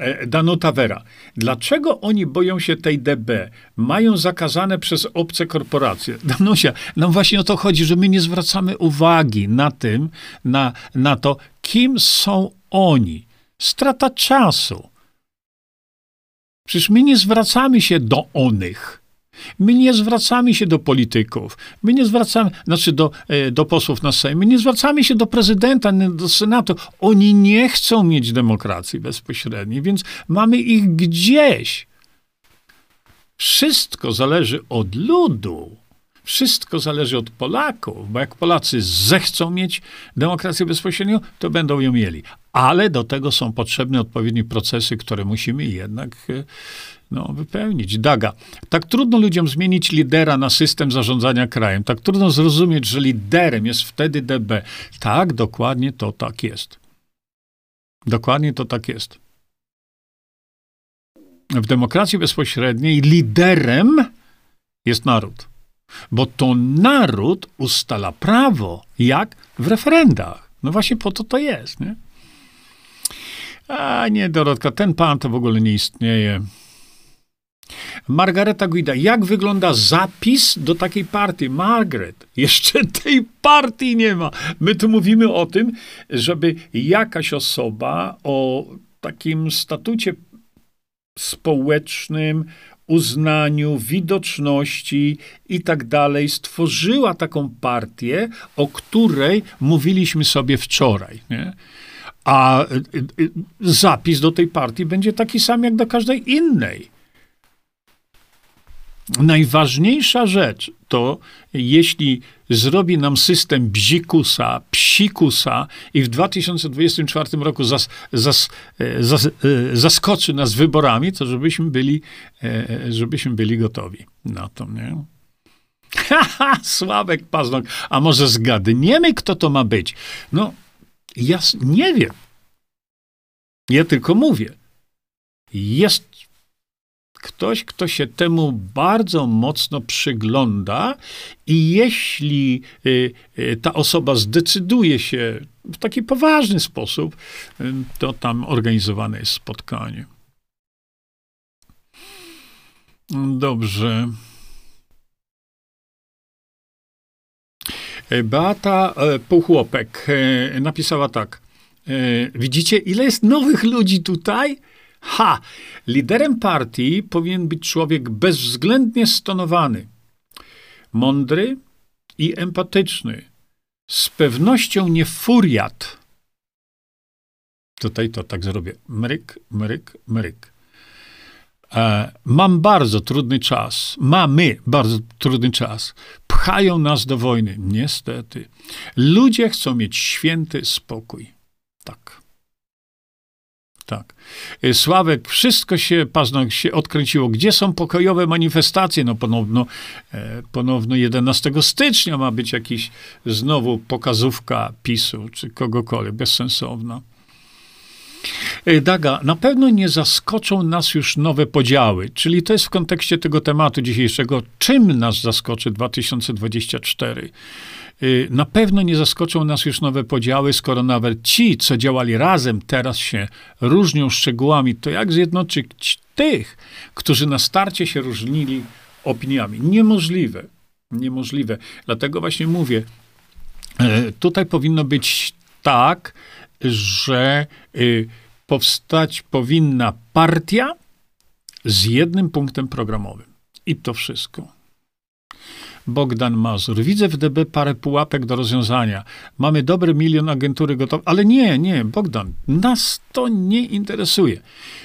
S1: E, Danuta Vera. Dlaczego oni boją się tej DB? Mają zakazane przez obce korporacje. Danusia, nam właśnie o to chodzi, że my nie zwracamy uwagi na tym, na, na to, kim są oni. Strata czasu. Przecież my nie zwracamy się do onych. My nie zwracamy się do polityków, my nie zwracamy, znaczy do, e, do posłów na Sejm, my nie zwracamy się do prezydenta, do Senatu. Oni nie chcą mieć demokracji bezpośredniej, więc mamy ich gdzieś. Wszystko zależy od ludu. Wszystko zależy od Polaków, bo jak Polacy zechcą mieć demokrację bezpośrednią, to będą ją mieli. Ale do tego są potrzebne odpowiednie procesy, które musimy jednak e, no, wypełnić. Daga. Tak trudno ludziom zmienić lidera na system zarządzania krajem. Tak trudno zrozumieć, że liderem jest wtedy DB. Tak, dokładnie to tak jest. Dokładnie to tak jest. W demokracji bezpośredniej liderem jest naród. Bo to naród ustala prawo, jak w referendach. No właśnie po to to jest, nie? A nie, Dorotka, ten pan to w ogóle nie istnieje. Margareta Guida, jak wygląda zapis do takiej partii? Margaret, jeszcze tej partii nie ma. My tu mówimy o tym, żeby jakaś osoba o takim statucie społecznym, uznaniu, widoczności i tak dalej, stworzyła taką partię, o której mówiliśmy sobie wczoraj. Nie? A y, y, zapis do tej partii będzie taki sam jak do każdej innej. Najważniejsza rzecz to, jeśli zrobi nam system bzikusa, psikusa i w 2024 roku zas, zas, e, zas, e, zaskoczy nas wyborami, to żebyśmy byli, e, żebyśmy byli gotowi na to, nie? Haha, Sławek Paznok, a może zgadniemy, kto to ma być? No, ja nie wiem. Ja tylko mówię. Jest ktoś, kto się temu bardzo mocno przygląda i jeśli y, y, ta osoba zdecyduje się w taki poważny sposób, y, to tam organizowane jest spotkanie. Dobrze. Beata e, Półchłopek e, napisała tak. E, widzicie, ile jest nowych ludzi tutaj? Ha! Liderem partii powinien być człowiek bezwzględnie stonowany, mądry i empatyczny, z pewnością nie furiat. Tutaj to tak zrobię. Mryk, mryk, mryk. E, mam bardzo trudny czas. Mamy bardzo trudny czas. Pchają nas do wojny. Niestety. Ludzie chcą mieć święty spokój. Tak. Tak. Y, Sławek, wszystko się, paznok się odkręciło. Gdzie są pokojowe manifestacje? No ponowno, e, ponowno 11 stycznia ma być jakiś znowu pokazówka PiSu, czy kogokolwiek, bezsensowna. Y, Daga, na pewno nie zaskoczą nas już nowe podziały, czyli to jest w kontekście tego tematu dzisiejszego, czym nas zaskoczy 2024. Y, na pewno nie zaskoczą nas już nowe podziały, skoro nawet ci, co działali razem, teraz się różnią szczegółami. To jak zjednoczyć tych, którzy na starcie się różnili opiniami? Niemożliwe. Niemożliwe. Dlatego właśnie mówię, e, tutaj powinno być tak, że y, powstać powinna partia z jednym punktem programowym. I to wszystko. Bogdan Mazur. Widzę w DB parę pułapek do rozwiązania. Mamy dobry milion agentury gotowe, ale nie, nie, Bogdan, nas to nie interesuje.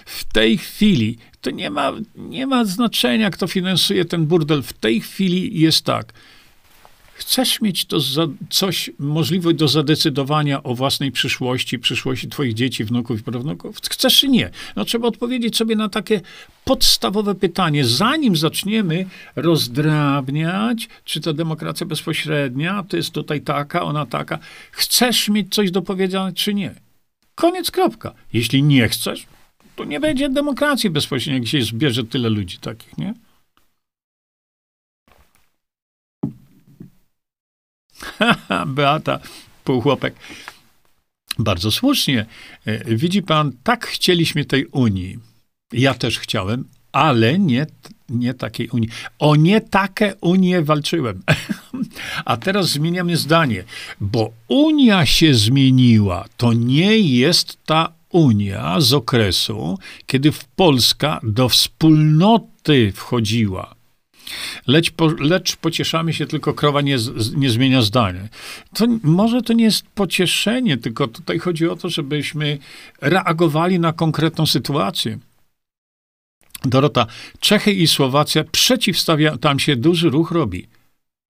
S1: W tej chwili to nie ma, nie ma znaczenia, kto finansuje ten burdel. W tej chwili jest tak. Chcesz mieć to za, coś, możliwość do zadecydowania o własnej przyszłości, przyszłości twoich dzieci, wnuków i prawnuków? Chcesz czy nie? No trzeba odpowiedzieć sobie na takie podstawowe pytanie, zanim zaczniemy rozdrabniać, czy to demokracja bezpośrednia, to jest tutaj taka, ona taka. Chcesz mieć coś do powiedzenia, czy nie? Koniec, kropka. Jeśli nie chcesz, to nie będzie demokracji bezpośredniej, się zbierze tyle ludzi takich, nie? Beata, półchłopek. Bardzo słusznie. E, widzi pan, tak chcieliśmy tej Unii. Ja też chciałem, ale nie, nie takiej Unii. O nie takie Unie walczyłem. A teraz zmieniamy zdanie, bo Unia się zmieniła. To nie jest ta Unia z okresu, kiedy Polska do wspólnoty wchodziła. Lecz, po, lecz pocieszamy się, tylko krowa nie, nie zmienia zdania. To, może to nie jest pocieszenie, tylko tutaj chodzi o to, żebyśmy reagowali na konkretną sytuację. Dorota, Czechy i Słowacja przeciwstawia, tam się duży ruch robi.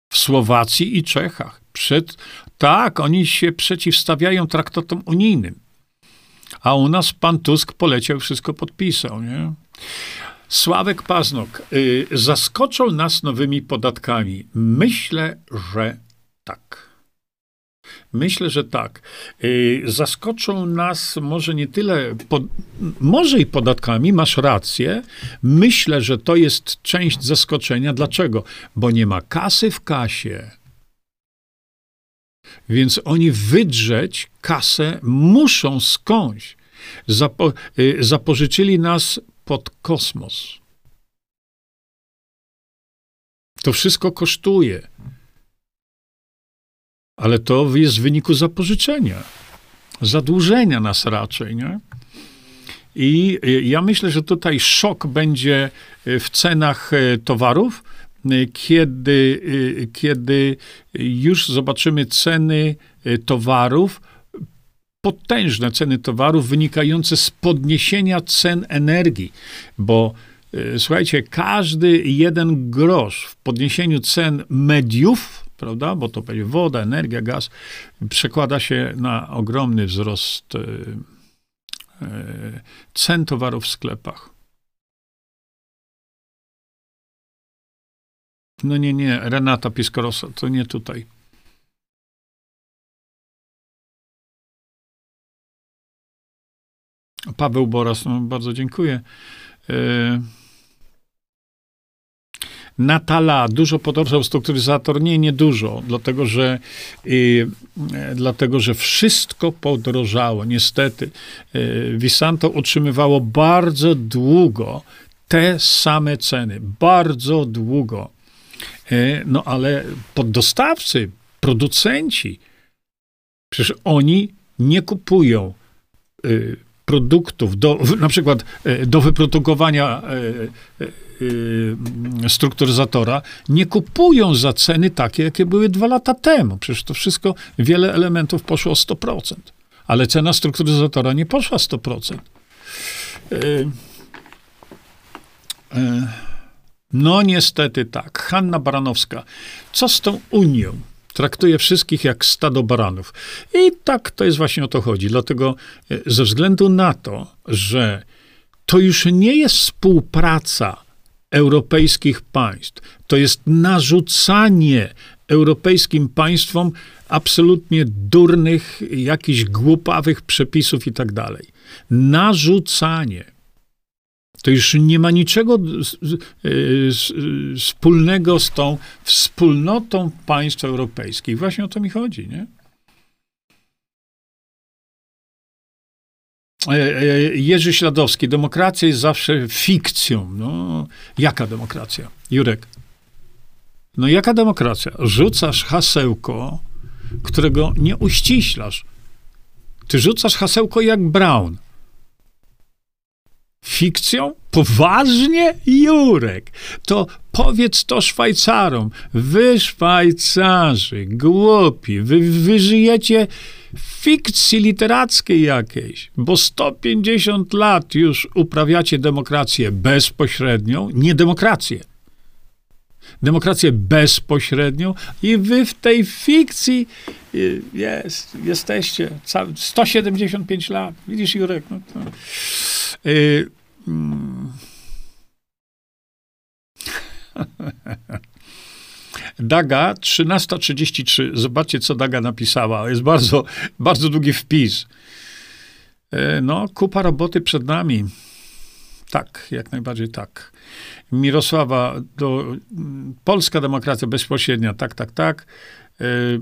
S1: W Słowacji i Czechach. Przed, tak, oni się przeciwstawiają traktatom unijnym. A u nas pan Tusk poleciał, wszystko podpisał, nie? Sławek Paznok, y, zaskoczą nas nowymi podatkami. Myślę, że tak. Myślę, że tak. Y, zaskoczą nas może nie tyle, pod, może i podatkami, masz rację. Myślę, że to jest część zaskoczenia. Dlaczego? Bo nie ma kasy w kasie. Więc oni wydrzeć kasę muszą skądś. Zapo, y, zapożyczyli nas pod kosmos. To wszystko kosztuje. Ale to jest w wyniku zapożyczenia, zadłużenia nas raczej, nie? I ja myślę, że tutaj szok będzie w cenach e, towarów, kiedy, kiedy już zobaczymy ceny towarów potężne ceny towarów wynikające z podniesienia cen energii, bo e, słuchajcie, każdy jeden grosz w podniesieniu cen mediów, prawda, bo to będzie woda, energia, gaz, przekłada się na ogromny wzrost e, e, cen towarów w sklepach. No nie, nie, Renata Piskorosa, to nie tutaj. Paweł Boras, no bardzo dziękuję. E, Natala, dużo podrożał strukturyzator? Nie, nie dużo, dlatego że, y, dlatego, że wszystko podrożało. Niestety, y, Visanto utrzymywało bardzo długo te same ceny. Bardzo długo. Y, no ale poddostawcy, producenci, przecież oni nie kupują produktów, do, na przykład e, do wyprodukowania e, e, strukturyzatora, nie kupują za ceny takie, jakie były dwa lata temu. Przecież to wszystko, wiele elementów poszło o 100%, ale cena strukturyzatora nie poszła 100%. No niestety tak. Hanna Baranowska. Co z tą Unią? Traktuje wszystkich jak stado baranów. I tak to jest właśnie o to chodzi. Dlatego e, ze względu na to, że to już nie jest współpraca europejskich państw, to jest narzucanie europejskim państwom absolutnie durnych, jakichś głupawych przepisów i tak dalej. Narzucanie to już nie ma niczego wspólnego z tą wspólnotą państw europejskich. Właśnie o to mi chodzi, nie? E, e, Jerzy Śladowski, demokracja jest zawsze fikcją. No, jaka demokracja? Jurek. No jaka demokracja? Rzucasz hasełko, którego nie uściślasz. Ty rzucasz hasełko jak Brown. Fikcją? Poważnie? Jurek, to powiedz to Szwajcarom. Wy Szwajcarzy, głupi, wy, wy żyjecie fikcji literackiej jakiejś, bo 150 lat już uprawiacie demokrację bezpośrednią, nie demokrację demokrację bezpośrednią i wy w tej fikcji y, jest, jesteście 175 lat. Widzisz, Jurek? No to, yy, mm. Daga 13.33. Zobaczcie, co Daga napisała. Jest bardzo, bardzo długi wpis. Y, no, kupa roboty przed nami. Tak, jak najbardziej tak. Mirosława, do, Polska Demokracja Bezpośrednia, tak, tak, tak. Y,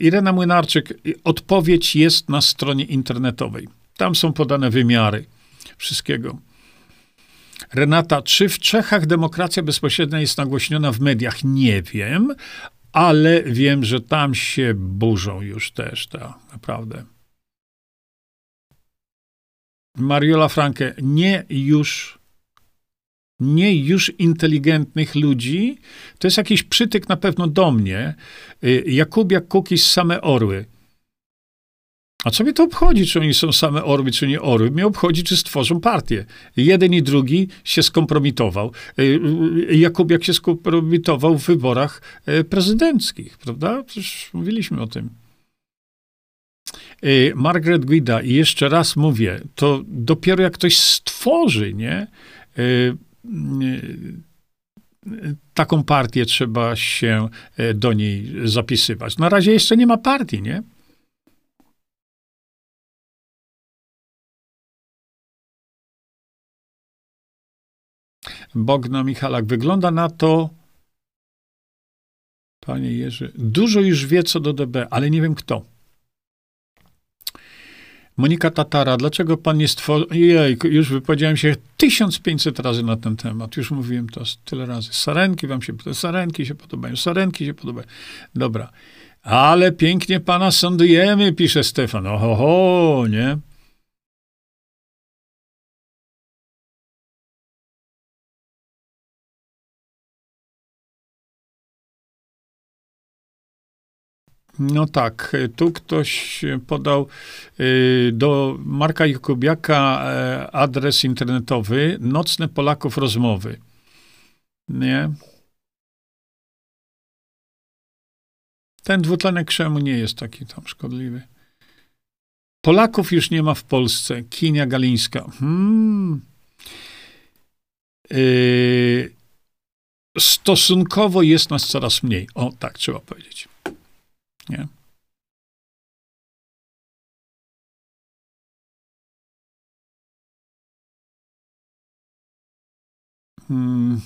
S1: Irena Młynarczyk, odpowiedź jest na stronie internetowej. Tam są podane wymiary wszystkiego. Renata, czy w Czechach demokracja bezpośrednia jest nagłośniona w mediach? Nie wiem, ale wiem, że tam się burzą już też, tak, naprawdę. Mariola Franke, nie już, nie już inteligentnych ludzi, to jest jakiś przytyk na pewno do mnie. Y, Jakubiak Kukis same orły. A co mnie to obchodzi, czy oni są same orły, czy nie orły? Mnie obchodzi, czy stworzą partię. Jeden i drugi się skompromitował. Y, y, Jakubiak się skompromitował w wyborach prezydenckich, prawda? Przecież mówiliśmy o tym. Y, Margaret Guida, i jeszcze raz mówię, to dopiero jak ktoś stworzy, nie? Y, y, taką partię trzeba się do niej zapisywać. Na razie jeszcze nie ma partii, nie? Bogna Michalak. Wygląda na to, panie Jerzy, dużo już wie co do DB, ale nie wiem kto. Monika Tatara, dlaczego pan nie stworzył... Jej, już wypowiedziałem się 1500 razy na ten temat. Już mówiłem to tyle razy. Sarenki wam się podobają, sarenki się podobają, sarenki się podobają. Dobra. Ale pięknie pana sądujemy, pisze Stefan. Oho, nie? No tak, tu ktoś podał y, do Marka Jakubiaka e, adres internetowy Nocne Polaków Rozmowy. Nie? Ten dwutlenek krzemu nie jest taki tam szkodliwy. Polaków już nie ma w Polsce. Kinia Galińska. Hmm. Yy, stosunkowo jest nas coraz mniej. O, tak trzeba powiedzieć. Nie? Hmm.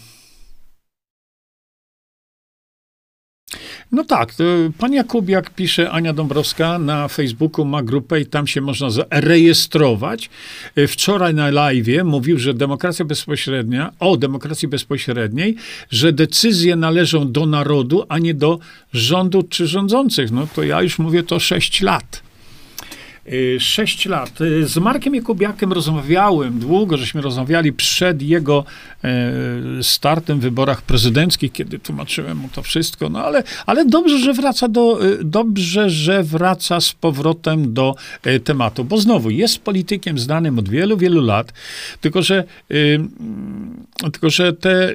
S1: No tak, pan Jakubiak pisze, Ania Dąbrowska na Facebooku ma grupę i tam się można zarejestrować. Wczoraj na live mówił, że demokracja bezpośrednia, o demokracji bezpośredniej, że decyzje należą do narodu, a nie do rządu czy rządzących. No to ja już mówię to 6 lat. Y, sześć lat. Y, z Markiem Jakubiakiem rozmawiałem długo, żeśmy rozmawiali przed jego e, startem w wyborach prezydenckich, kiedy tłumaczyłem mu to wszystko, no ale, ale dobrze, że wraca do, y, dobrze, że wraca z powrotem do e, tematu, bo znowu jest politykiem znanym od wielu, wielu lat, tylko że, tylko, że te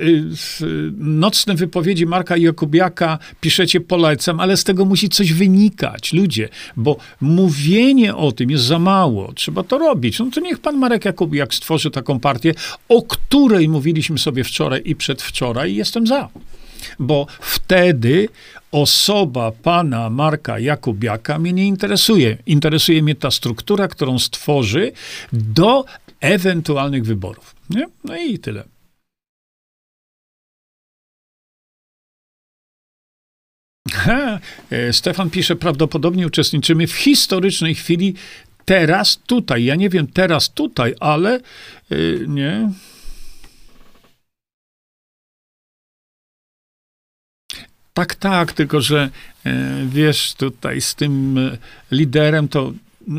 S1: nocne wypowiedzi Marka Jakubiaka piszecie polecam, ale z tego musi coś wynikać, ludzie, bo mówienie o tym jest za mało, trzeba to robić. No to niech pan Marek Jakubiak stworzy taką partię, o której mówiliśmy sobie wczoraj i przedwczoraj, i jestem za. Bo wtedy osoba pana Marka Jakubiaka mnie nie interesuje. Interesuje mnie ta struktura, którą stworzy do ewentualnych wyborów. Nie? No i tyle. Ha, e, Stefan pisze, prawdopodobnie uczestniczymy w historycznej chwili teraz, tutaj. Ja nie wiem teraz, tutaj, ale yy, nie. Tak, tak, tylko że e, wiesz, tutaj z tym liderem to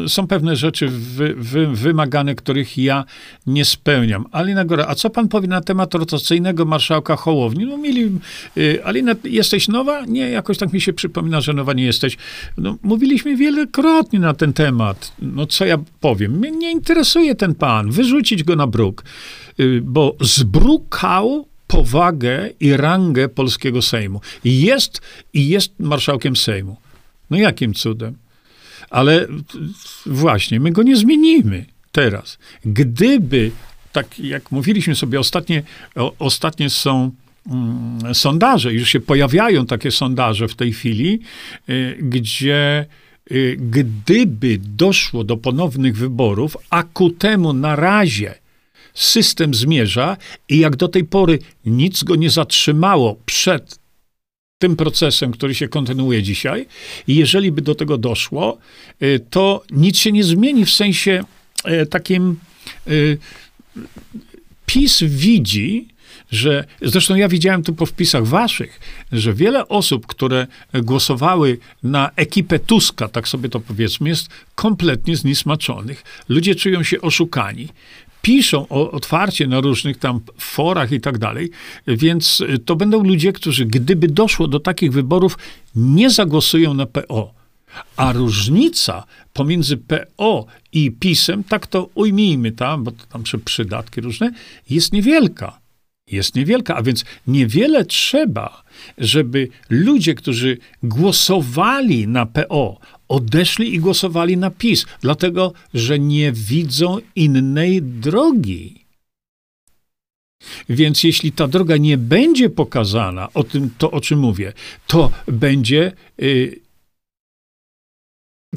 S1: są pewne rzeczy wy, wy, wymagane, których ja nie spełniam. Alina Góra, a co pan powie na temat rotacyjnego marszałka Hołowni? No mieli, y, Alina, jesteś nowa? Nie, jakoś tak mi się przypomina, że nowa nie jesteś. No, mówiliśmy wielokrotnie na ten temat. No co ja powiem? Mnie nie interesuje ten pan. Wyrzucić go na bruk. Y, bo zbrukał powagę i rangę polskiego Sejmu. Jest, i jest marszałkiem Sejmu. No jakim cudem? Ale właśnie, my go nie zmienimy teraz. Gdyby, tak jak mówiliśmy sobie, ostatnie, o, ostatnie są mm, sondaże, już się pojawiają takie sondaże w tej chwili, y, gdzie y, gdyby doszło do ponownych wyborów, a ku temu na razie system zmierza i jak do tej pory nic go nie zatrzymało przed tym procesem, który się kontynuuje dzisiaj, i jeżeli by do tego doszło, y, to nic się nie zmieni w sensie y, takim. Y, PiS widzi, że zresztą ja widziałem tu po wpisach waszych, że wiele osób, które głosowały na ekipę Tuska, tak sobie to powiedzmy, jest kompletnie znismaczonych. Ludzie czują się oszukani piszą o, otwarcie na różnych tam forach i tak dalej, więc y, to będą ludzie, którzy gdyby doszło do takich wyborów, nie zagłosują na PO. A różnica pomiędzy PO i PiSem, tak to ujmijmy tam, bo tam są przydatki różne, jest niewielka. Jest niewielka, a więc niewiele trzeba, żeby ludzie, którzy głosowali na PO, odeszli i głosowali na PiS, dlatego że nie widzą innej drogi. Więc jeśli ta droga nie będzie pokazana, o tym, to o czym mówię, to będzie. Yy,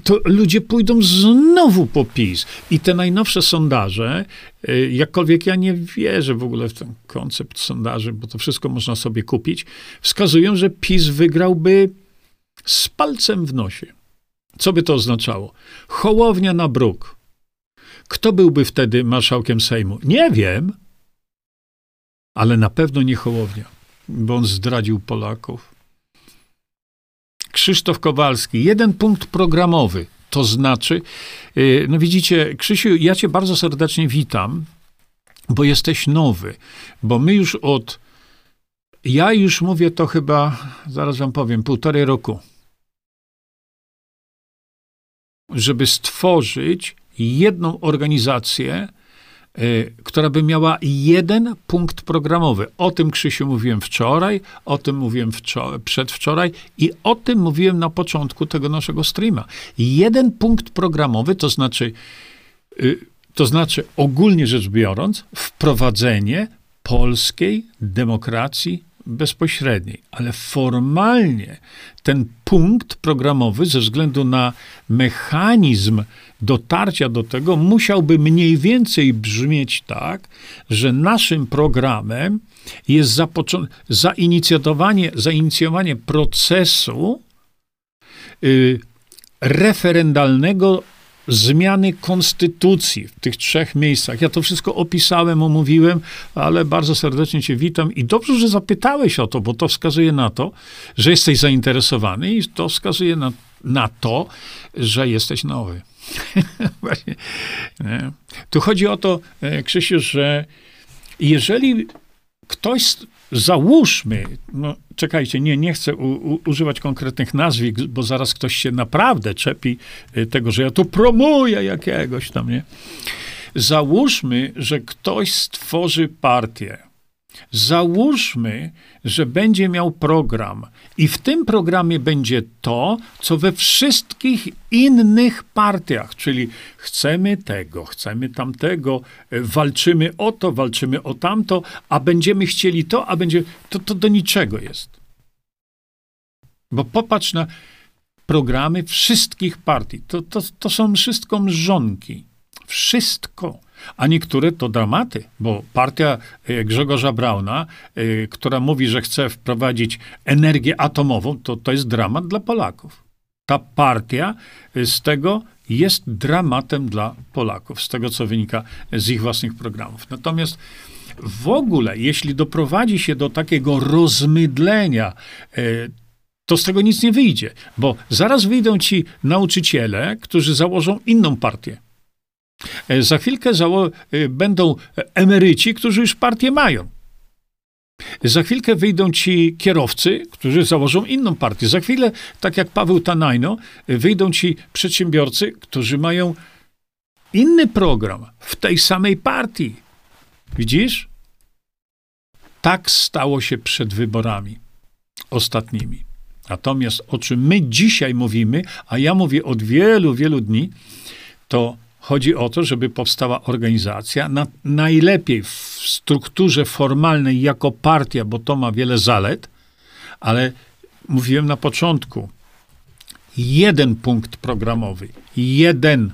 S1: to ludzie pójdą znowu po PiS. I te najnowsze sondaże, yy, jakkolwiek ja nie wierzę w ogóle w ten koncept sondaży, bo to wszystko można sobie kupić, wskazują, że PiS wygrałby z palcem w nosie. Co by to oznaczało? Hołownia na bruk. Kto byłby wtedy marszałkiem Sejmu? Nie wiem, ale na pewno nie Hołownia, bo on zdradził Polaków. Krzysztof Kowalski, jeden punkt programowy. To znaczy, y, no widzicie, Krzysiu, ja cię bardzo serdecznie witam, bo jesteś nowy, bo my już od, ja już mówię to chyba, zaraz wam powiem, półtorej roku żeby stworzyć jedną organizację, y, która by miała jeden punkt programowy. O tym, Krzysiu, mówiłem wczoraj, o tym mówiłem wczoraj, przedwczoraj i o tym mówiłem na początku tego naszego streama. Jeden punkt programowy, to znaczy, y, to znaczy ogólnie rzecz biorąc, wprowadzenie polskiej demokracji bezpośredniej, ale formalnie ten punkt programowy, ze względu na mechanizm dotarcia do tego, musiałby mniej więcej brzmieć tak, że naszym programem jest zainicjowanie, zainicjowanie procesu y, referendalnego zmiany konstytucji w tych trzech miejscach. Ja to wszystko opisałem, omówiłem, ale bardzo serdecznie Cię witam i dobrze, że zapytałeś o to, bo to wskazuje na to, że jesteś zainteresowany i to wskazuje na, na to, że jesteś nowy. Właśnie. Tu chodzi o to, e, Krzysiu, że jeżeli ktoś załóżmy, no czekajcie, nie, nie chcę u, u, używać konkretnych nazwisk, bo zaraz ktoś się naprawdę czepi y, tego, że ja tu promuję jakiegoś tam, nie? Załóżmy, że ktoś stworzy partię, Załóżmy, że będzie miał program i w tym programie będzie to, co we wszystkich innych partiach, czyli chcemy tego, chcemy tamtego, e, walczymy o to, walczymy o tamto, a będziemy chcieli to, a będzie to, to do niczego jest. Bo popatrz na programy wszystkich partii. To, to, to są wszystko mrzonki. Wszystko a niektóre to dramaty, bo partia e, Grzegorza Brauna, e, która mówi, że chce wprowadzić energię atomową, to, to jest dramat dla Polaków. Ta partia e, z tego jest dramatem dla Polaków, z tego co wynika z ich własnych programów. Natomiast w ogóle, jeśli doprowadzi się do takiego rozmydlenia to z tego nic nie wyjdzie, bo zaraz wyjdą ci nauczyciele, którzy założą inną partię. E, za chwilkę e, będą emeryci, którzy już partię mają. Za chwilkę wyjdą ci kierowcy, którzy założą inną partię. Za chwilę, tak jak Paweł Tanajno, wyjdą ci przedsiębiorcy, którzy mają inny program w tej samej partii. Widzisz? Tak stało się przed wyborami ostatnimi. Natomiast o czym my dzisiaj mówimy, a ja mówię od wielu, wielu dni, to chodzi o to, żeby powstała organizacja, na, najlepiej w strukturze formalnej jako partia, bo to ma wiele zalet, ale mówiłem na początku, jeden punkt programowy, jeden,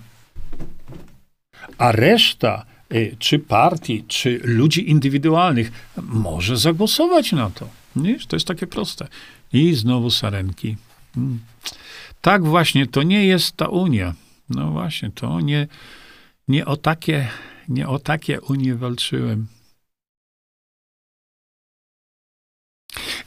S1: a reszta y, czy partii, czy ludzi indywidualnych może zagłosować na to. Nie? To jest takie proste. I znowu sarenki. Hmm. Tak właśnie, to nie jest ta Unia. No właśnie, to nie, nie, o, takie, nie o takie Unie walczyłem.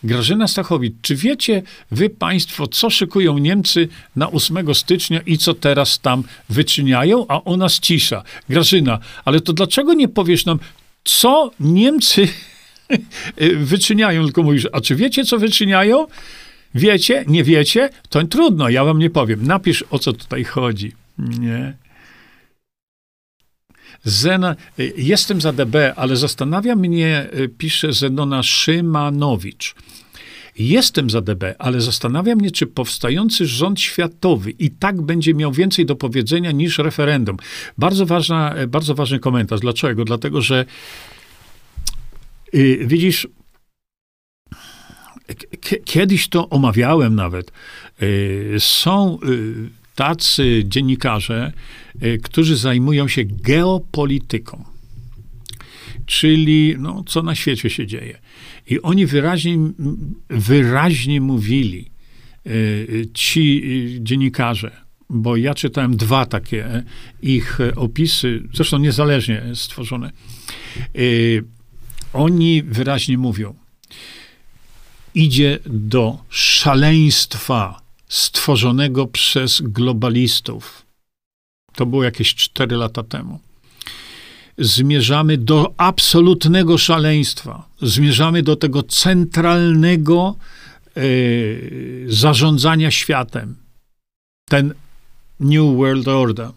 S1: Grażyna Stachowicz, czy wiecie wy państwo, co szykują Niemcy na 8 stycznia i co teraz tam wyczyniają, a u nas cisza? Grażyna, ale to dlaczego nie powiesz nam, co Niemcy wyczyniają? Tylko mówisz, a czy wiecie, co wyczyniają? Wiecie? Nie wiecie? To trudno, ja wam nie powiem. Napisz, o co tutaj chodzi. Nie. Zena, y, jestem za DB, ale zastanawia mnie, y, pisze Zenona Szymanowicz. Jestem za DB, ale zastanawia mnie, czy powstający rząd światowy i tak będzie miał więcej do powiedzenia niż referendum. Bardzo, ważna, y, bardzo ważny komentarz. Dlaczego? Dlatego, że yy, widzisz, kiedyś to omawiałem nawet. Są tacy dziennikarze, y, którzy zajmują się geopolityką, czyli no, co na świecie się dzieje. I oni wyraźnie, wyraźnie mówili, y, ci dziennikarze, bo ja czytałem dwa takie ich opisy, zresztą niezależnie stworzone. Oni wyraźnie mówią, idzie do szaleństwa stworzonego przez globalistów. To było jakieś 4 lata temu. Zmierzamy do absolutnego szaleństwa. Zmierzamy do tego centralnego y, zarządzania światem. Ten New World Order.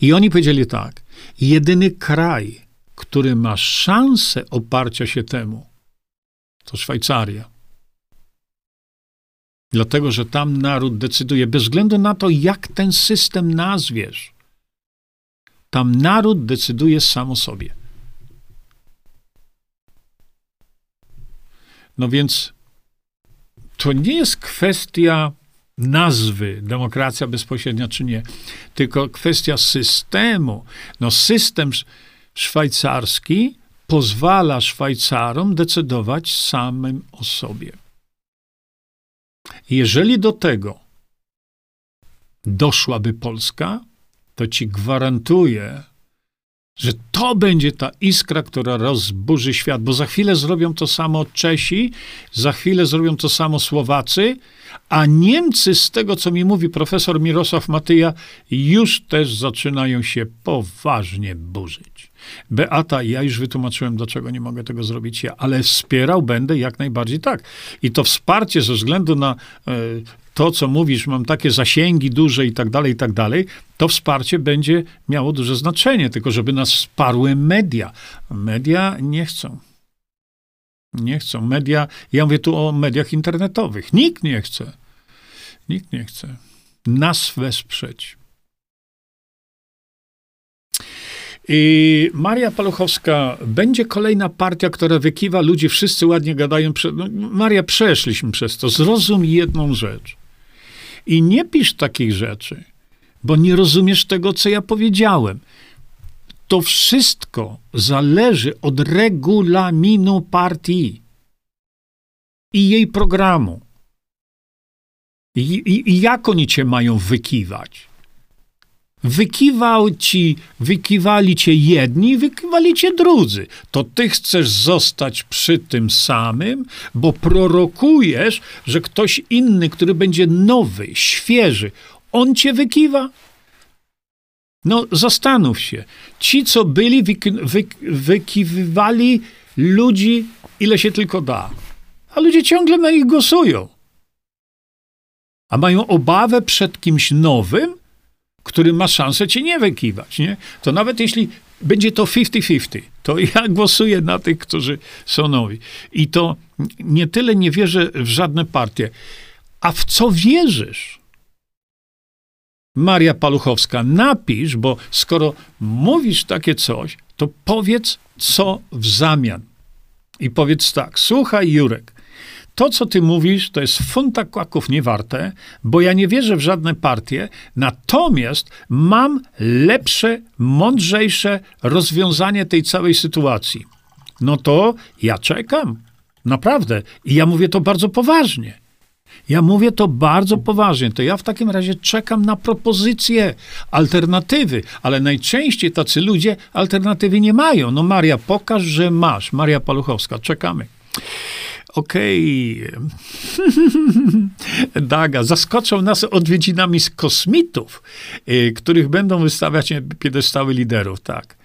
S1: I oni powiedzieli tak: jedyny kraj, który ma szansę oparcia się temu, to Szwajcaria. Dlatego, że tam naród decyduje, bez względu na to, jak ten system nazwiesz. Tam naród decyduje sam o sobie. No więc to nie jest kwestia nazwy demokracja bezpośrednia czy nie, tylko kwestia systemu. No system szwajcarski pozwala Szwajcarom decydować samym o sobie. Jeżeli do tego doszłaby Polska, to ci gwarantuję, że to będzie ta iskra, która rozburzy świat, bo za chwilę zrobią to samo Czesi, za chwilę zrobią to samo Słowacy, a Niemcy, z tego co mi mówi profesor Mirosław Matyja, już też zaczynają się poważnie burzyć. Beata, ja już wytłumaczyłem, dlaczego nie mogę tego zrobić ja, ale wspierał będę jak najbardziej tak. I to wsparcie ze względu na e, to, co mówisz, mam takie zasięgi duże i tak dalej, i tak dalej, to wsparcie będzie miało duże znaczenie, tylko żeby nas wsparły media. Media nie chcą. Nie chcą. Media, ja mówię tu o mediach internetowych. Nikt nie chce. Nikt nie chce nas wesprzeć. I Maria Paluchowska, będzie kolejna partia, która wykiwa ludzi, wszyscy ładnie gadają. No, Maria, przeszliśmy przez to. Zrozum jedną rzecz. I nie pisz takich rzeczy, bo nie rozumiesz tego, co ja powiedziałem. To wszystko zależy od regulaminu partii i jej programu. I, i, i jak oni cię mają wykiwać? Wykiwał ci, wykiwali cię jedni, wykiwali cię drudzy. To ty chcesz zostać przy tym samym, bo prorokujesz, że ktoś inny, który będzie nowy, świeży, on cię wykiwa? No, zastanów się. Ci, co byli, wyki, wy, wykiwywali ludzi, ile się tylko da. A ludzie ciągle na nich głosują. A mają obawę przed kimś nowym, który ma szansę cię nie wykiwać, nie? To nawet jeśli będzie to 50-50, to ja głosuję na tych, którzy są nowi. I to nie tyle nie wierzę w żadne partie, a w co wierzysz? Maria Paluchowska, napisz, bo skoro mówisz takie coś, to powiedz co w zamian. I powiedz tak, słuchaj Jurek, to, co ty mówisz, to jest funta kłaków niewarte, bo ja nie wierzę w żadne partie, natomiast mam lepsze, mądrzejsze rozwiązanie tej całej sytuacji. No to ja czekam. Naprawdę. I ja mówię to bardzo poważnie. Ja mówię to bardzo poważnie. To ja w takim razie czekam na propozycje, alternatywy, ale najczęściej tacy ludzie alternatywy nie mają. No Maria, pokaż, że masz. Maria Paluchowska, czekamy. Okej. Okay. Daga, zaskoczą nas odwiedzinami z kosmitów, y, których będą wystawiać piedestały liderów, tak.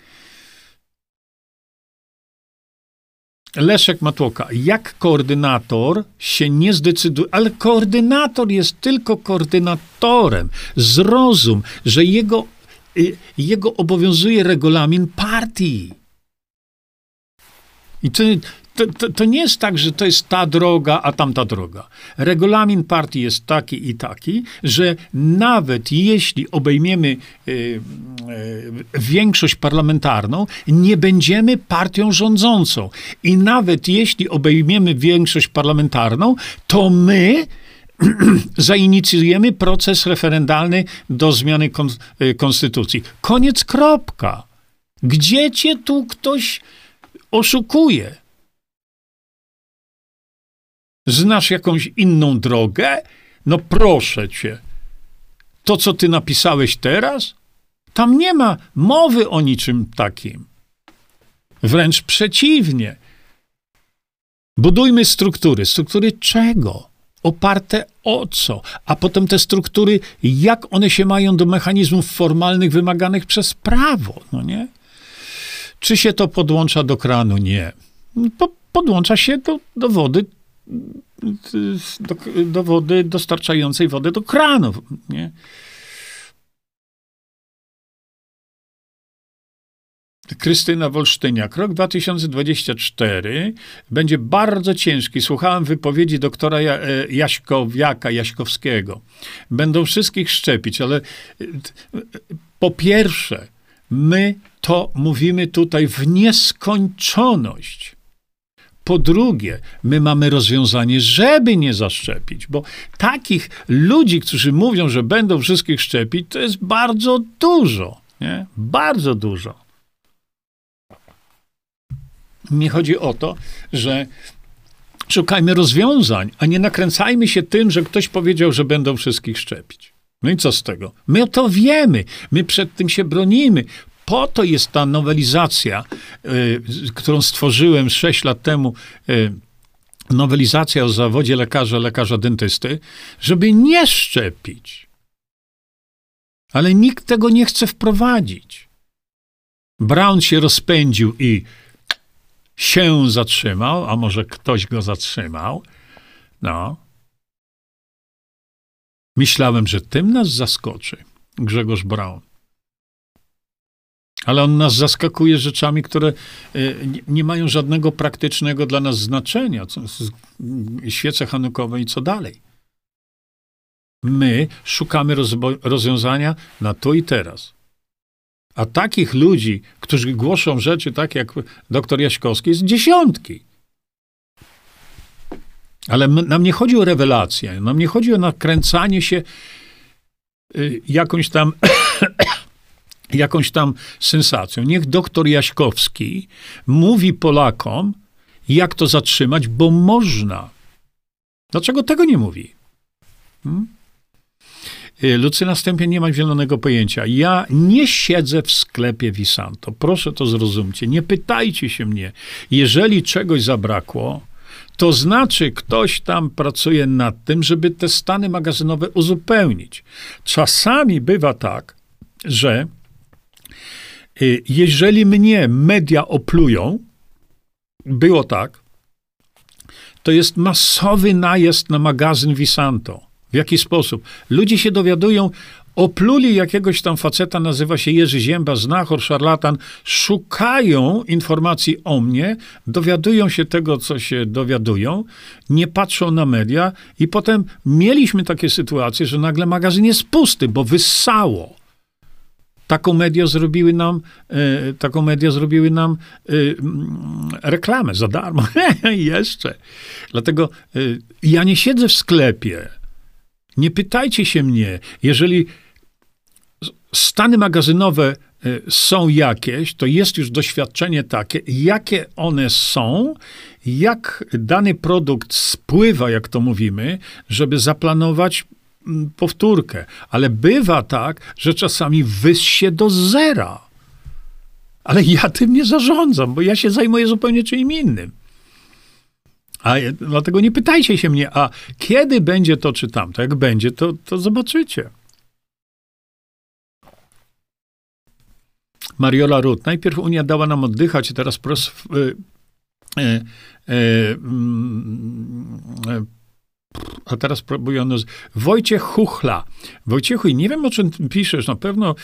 S1: Leszek Matłoka, jak koordynator się nie zdecyduje, ale koordynator jest tylko koordynatorem. Zrozum, że jego, y, jego obowiązuje regulamin partii. I to, to, to, to, nie jest tak, że to jest ta droga, a tamta droga. Regulamin partii jest taki i taki, że nawet jeśli obejmiemy y, y, większość parlamentarną, nie będziemy partią rządzącą. I nawet jeśli obejmiemy większość parlamentarną, to my zainicjujemy proces referendalny do zmiany kon, y, konstytucji. Koniec, kropka. Gdzie cię tu ktoś oszukuje? Znasz jakąś inną drogę? No proszę cię. To, co ty napisałeś teraz? Tam nie ma mowy o niczym takim. Wręcz przeciwnie. Budujmy struktury. Struktury czego? Oparte o co? A potem te struktury, jak one się mają do mechanizmów formalnych wymaganych przez prawo, no nie? Czy się to podłącza do kranu? Nie. Po, podłącza się do, do wody do, do wody dostarczającej wodę do kranów. Nie? Krystyna Wolsztyniak. Rok 2024 będzie bardzo ciężki. Słuchałem wypowiedzi doktora e, Jaśkowiaka, Jaśkowskiego. Będą wszystkich szczepić, ale e, po pierwsze, my to mówimy tutaj w nieskończoność. Po drugie, my mamy rozwiązanie, żeby nie zaszczepić, bo takich ludzi, którzy mówią, że będą wszystkich szczepić, to jest bardzo dużo. Nie? Bardzo dużo. Nie chodzi o to, że szukajmy rozwiązań, a nie nakręcajmy się tym, że ktoś powiedział, że będą wszystkich szczepić. No i co z tego? My to wiemy, my przed tym się bronimy po to jest ta nowelizacja, y, którą stworzyłem 6 lat temu, y, nowelizacja o zawodzie lekarza, lekarza dentysty, żeby nie szczepić. Ale nikt tego nie chce wprowadzić. Brown się rozpędził i się zatrzymał, a może ktoś go zatrzymał. No. Myślałem, że tym nas zaskoczy Grzegorz Brown. Ale on nas zaskakuje rzeczami, które e, nie mają żadnego praktycznego dla nas znaczenia. Świece hanukowe i co dalej. My szukamy rozwiązania na tu i teraz. A takich ludzi, którzy głoszą rzeczy tak jak doktor Jaśkowski, jest dziesiątki. Ale nam nie chodzi o rewelację, nam nie chodzi o nakręcanie się y, jakąś tam jakąś tam sensacją. Niech doktor Jaśkowski mówi Polakom, jak to zatrzymać, bo można. Dlaczego tego nie mówi? Hmm? Y, Lucyna Stępień nie ma zielonego pojęcia. Ja nie siedzę w sklepie Visanto. Proszę to zrozumcie. Nie pytajcie się mnie. Jeżeli czegoś zabrakło, to znaczy ktoś tam pracuje nad tym, żeby te stany magazynowe uzupełnić. Czasami bywa tak, że jeżeli mnie media oplują, było tak, to jest masowy najazd na magazyn Visanto. W jaki sposób? Ludzie się dowiadują, opluli jakiegoś tam faceta, nazywa się Jerzy Zięba, znachor, szarlatan, szukają informacji o mnie, dowiadują się tego, co się dowiadują, nie patrzą na media i potem mieliśmy takie sytuacje, że nagle magazyn jest pusty, bo wyssało. Taką media zrobiły nam, e, taką media zrobiły nam e, mm, reklamę za darmo. Jeszcze. Dlatego e, ja nie siedzę w sklepie. Nie pytajcie się mnie. Jeżeli stany magazynowe są jakieś, to jest już doświadczenie takie, jakie one są, jak dany produkt spływa, jak to mówimy, żeby zaplanować powtórkę. Ale bywa tak, że czasami wyssie do zera. Ale ja tym nie zarządzam, bo ja się zajmuję zupełnie czym innym. A dlatego nie pytajcie się mnie, a kiedy będzie to czy tamto? Jak będzie, to, to zobaczycie. Mariola Rut. Najpierw Unia dała nam oddychać, teraz pros, e, e, e, a teraz próbują Wojciech Chuchla. Wojciechu, nie wiem o czym piszesz, na pewno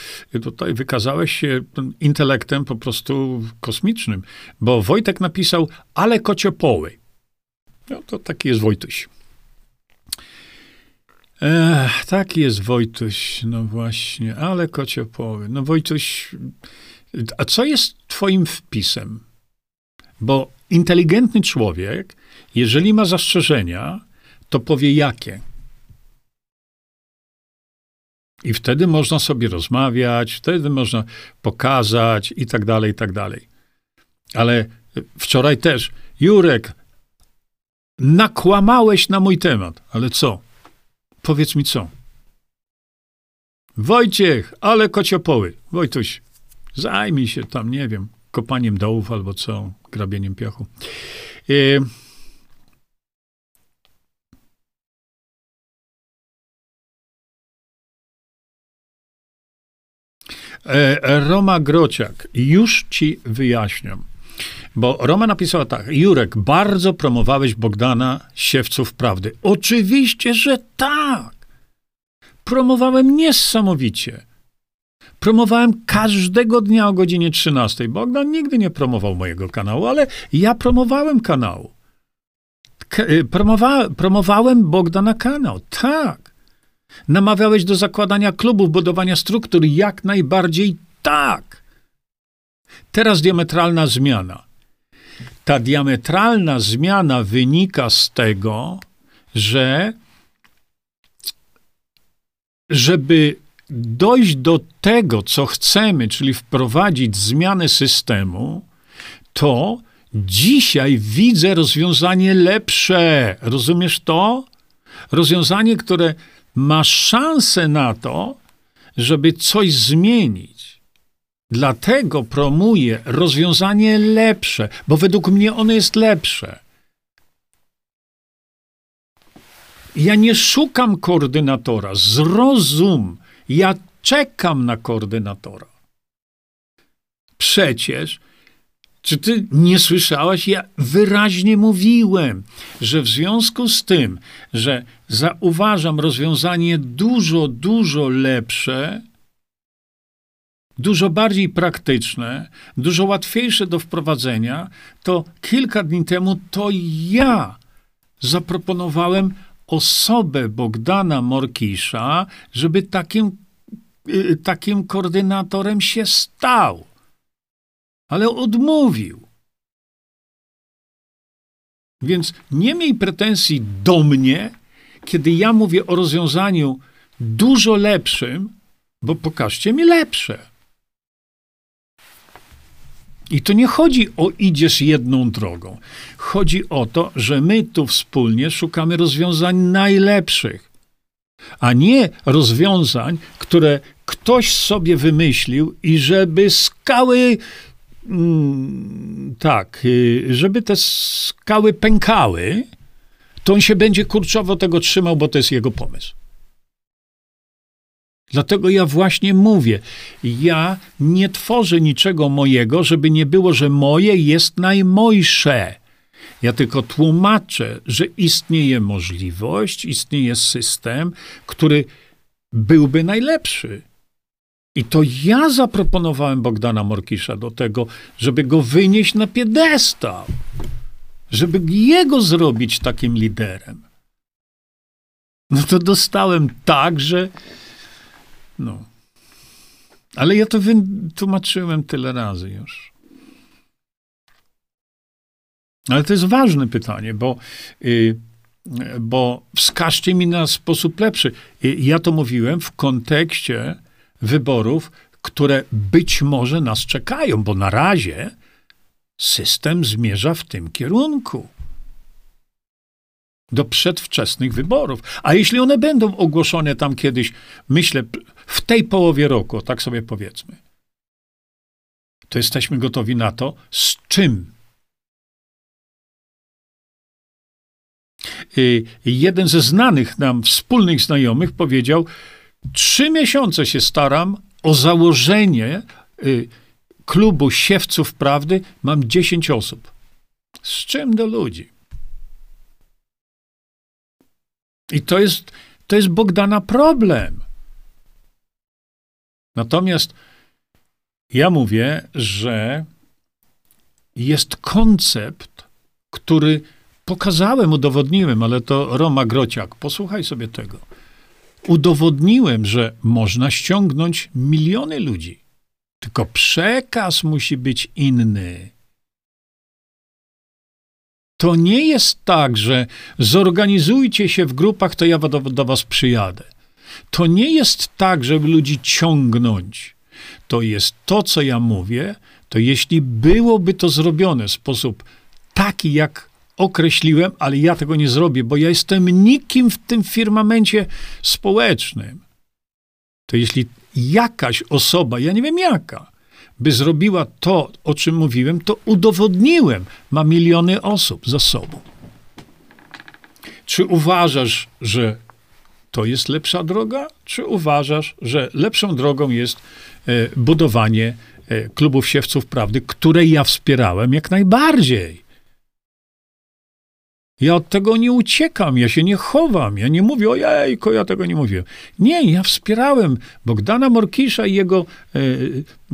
S1: tutaj wykazałeś się intelektem po prostu kosmicznym, bo Wojtek napisał, ale kociopoły. No to taki jest Wojtuś. Ech, taki jest Wojtuś, no właśnie, ale kociopoły. No Wojtuś, a co jest twoim wpisem? Bo inteligentny człowiek, jeżeli ma zastrzeżenia, to powie jakie. I wtedy można sobie rozmawiać, wtedy można pokazać i tak dalej, i tak dalej. Ale wczoraj też, Jurek, nakłamałeś na mój temat. Ale co? Powiedz mi co. Wojciech, ale kociopoły. Wojtuś, zajmij się tam, nie wiem, kopaniem dołów albo co, grabieniem piachu. Yy, Roma Grociak, już ci wyjaśniam. Bo Roma napisała tak: Jurek, bardzo promowałeś Bogdana Siewców Prawdy. Oczywiście, że tak. Promowałem niesamowicie. Promowałem każdego dnia o godzinie 13. Bogdan nigdy nie promował mojego kanału, ale ja promowałem kanału. Y, promowa promowałem Bogdana kanał. Tak. Namawiałeś do zakładania klubów, budowania struktur? Jak najbardziej tak. Teraz diametralna zmiana. Ta diametralna zmiana wynika z tego, że żeby dojść do tego, co chcemy, czyli wprowadzić zmianę systemu, to dzisiaj widzę rozwiązanie lepsze. Rozumiesz to? Rozwiązanie, które ma szansę na to, żeby coś zmienić. Dlatego promuję rozwiązanie lepsze, bo według mnie ono jest lepsze. Ja nie szukam koordynatora, zrozum. Ja czekam na koordynatora. Przecież czy ty nie słyszałaś? Ja wyraźnie mówiłem, że w związku z tym, że zauważam rozwiązanie dużo, dużo lepsze, dużo bardziej praktyczne, dużo łatwiejsze do wprowadzenia, to kilka dni temu to ja zaproponowałem osobę Bogdana Morkisza, żeby takim, y, takim koordynatorem się stał ale odmówił. Więc nie miej pretensji do mnie, kiedy ja mówię o rozwiązaniu dużo lepszym, bo pokażcie mi lepsze. I to nie chodzi o idziesz jedną drogą. Chodzi o to, że my tu wspólnie szukamy rozwiązań najlepszych. a nie rozwiązań, które ktoś sobie wymyślił i żeby skały tak, y, żeby te skały pękały, to on się będzie kurczowo tego trzymał, bo to jest jego pomysł. Dlatego ja właśnie mówię, ja nie tworzę niczego mojego, żeby nie było, że moje jest najmojsze. Ja tylko tłumaczę, że istnieje możliwość, istnieje system, który byłby najlepszy. I to ja zaproponowałem Bogdana Morkisza do tego, żeby go wynieść na piedestał, żeby jego zrobić takim liderem. No to dostałem tak, że no. Ale ja to wytłumaczyłem tyle razy już. Ale to jest ważne pytanie, bo, yy, bo wskażcie mi na sposób lepszy. Yy, ja to mówiłem w kontekście wyborów, które być może nas czekają, bo na razie system zmierza w tym kierunku do przedwczesnych wyborów. A jeśli one będą ogłoszone tam kiedyś, myślę, w tej połowie roku, tak sobie powiedzmy, to jesteśmy gotowi na to, z czym. Y, jeden ze znanych nam wspólnych znajomych powiedział: Trzy miesiące się staram o założenie y, klubu siewców prawdy. Mam dziesięć osób. Z czym do ludzi? I to jest, to jest Bogdana problem. Natomiast ja mówię, że jest koncept, który pokazałem, udowodniłem, ale to Roma Grociak, posłuchaj sobie tego. Udowodniłem, że można ściągnąć miliony ludzi. Tylko przekaz musi być inny. To nie jest tak, że zorganizujcie się w grupach, to ja do, do was przyjadę. To nie jest tak, żeby ludzi ciągnąć. To jest to, co ja mówię, to jeśli byłoby to zrobione w sposób taki, jak określiłem, ale ja tego nie zrobię, bo ja jestem nikim w tym firmamencie społecznym. To jeśli jakaś osoba, ja nie wiem jaka, by zrobiła to, o czym mówiłem, to udowodniłem. Ma miliony osób za sobą. Czy uważasz, że to jest lepsza droga, czy uważasz, że lepszą drogą jest e, budowanie e, klubów siewców prawdy, które ja wspierałem jak najbardziej? Ja od tego nie uciekam, ja się nie chowam, ja nie mówię, ojejko, ja tego nie mówię. Nie, ja wspierałem Bogdana Morkisza i jego, e,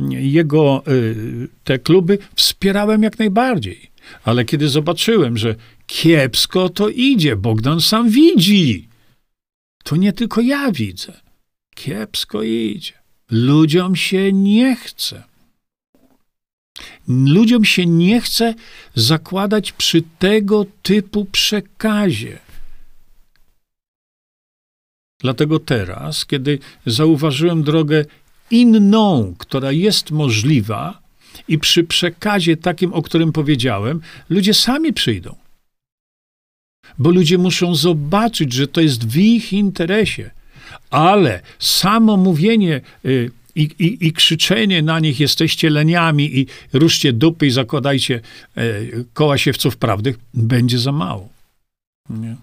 S1: jego e, te kluby wspierałem jak najbardziej. Ale kiedy zobaczyłem, że kiepsko to idzie, Bogdan sam widzi. To nie tylko ja widzę. Kiepsko idzie. Ludziom się nie chce. Ludziom się nie chce zakładać przy tego typu przekazie. Dlatego teraz, kiedy zauważyłem drogę inną, która jest możliwa, i przy przekazie takim, o którym powiedziałem, ludzie sami przyjdą. Bo ludzie muszą zobaczyć, że to jest w ich interesie. Ale samo mówienie y, i, i, i krzyczenie na nich jesteście leniami i ruszcie dupy i zakładajcie e, koła siewców prawdy, będzie za mało. Nie?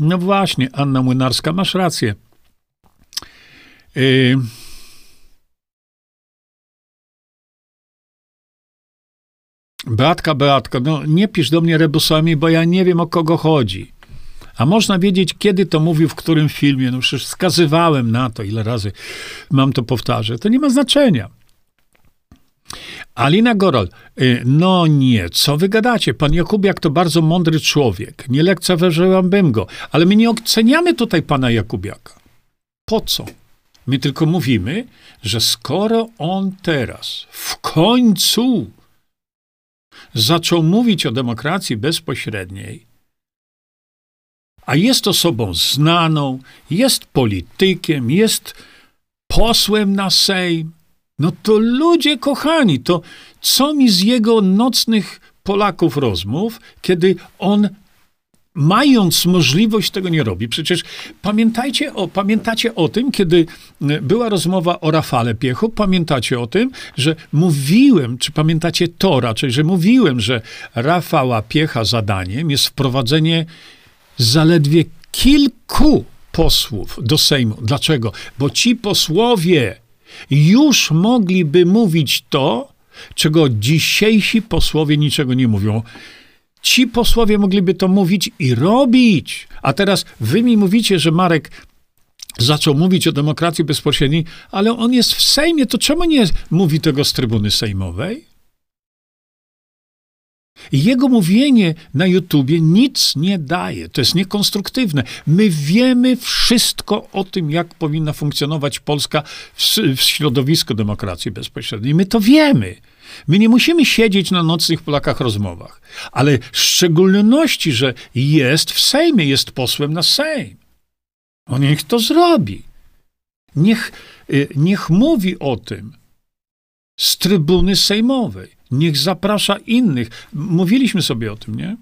S1: No właśnie, Anna Młynarska, masz rację. Yy... Beatka, Beatka, no nie pisz do mnie rebusami, bo ja nie wiem o kogo chodzi. A można wiedzieć, kiedy to mówił, w którym filmie. No przecież wskazywałem na to, ile razy mam to powtarzać. To nie ma znaczenia. Alina Goral, y, no nie, co wy gadacie? Pan Jakubiak to bardzo mądry człowiek. Nie lekceważyłabym go, ale my nie oceniamy tutaj pana Jakubiaka. Po co? My tylko mówimy, że skoro on teraz w końcu zaczął mówić o demokracji bezpośredniej, a jest osobą znaną, jest politykiem, jest posłem na Sejm, no to ludzie kochani, to co mi z jego nocnych Polaków rozmów, kiedy on mając możliwość, tego nie robi. Przecież pamiętajcie o, pamiętacie o tym, kiedy e, była rozmowa o Rafale Piechu, pamiętacie o tym, że mówiłem, czy pamiętacie to raczej, że mówiłem, że Rafała Piecha zadaniem jest wprowadzenie zaledwie kilku posłów do Sejmu. Dlaczego? Bo ci posłowie już mogliby mówić to, czego dzisiejsi posłowie niczego nie mówią. Ci posłowie mogliby to mówić i robić. A teraz wy mi mówicie, że Marek zaczął mówić o demokracji bezpośredniej, ale on jest w Sejmie, to czemu nie mówi tego z trybuny sejmowej? Jego mówienie na YouTubie nic nie daje. To jest niekonstruktywne. My wiemy wszystko o tym, jak powinna funkcjonować Polska w, w środowisku demokracji bezpośredniej. My to wiemy. My nie musimy siedzieć na nocnych Polakach rozmowach, ale w szczególności, że jest w Sejmie, jest posłem na Sejm. On niech to zrobi. Niech, y, niech mówi o tym z trybuny sejmowej. Niech zaprasza innych. Mówiliśmy sobie o tym, nie?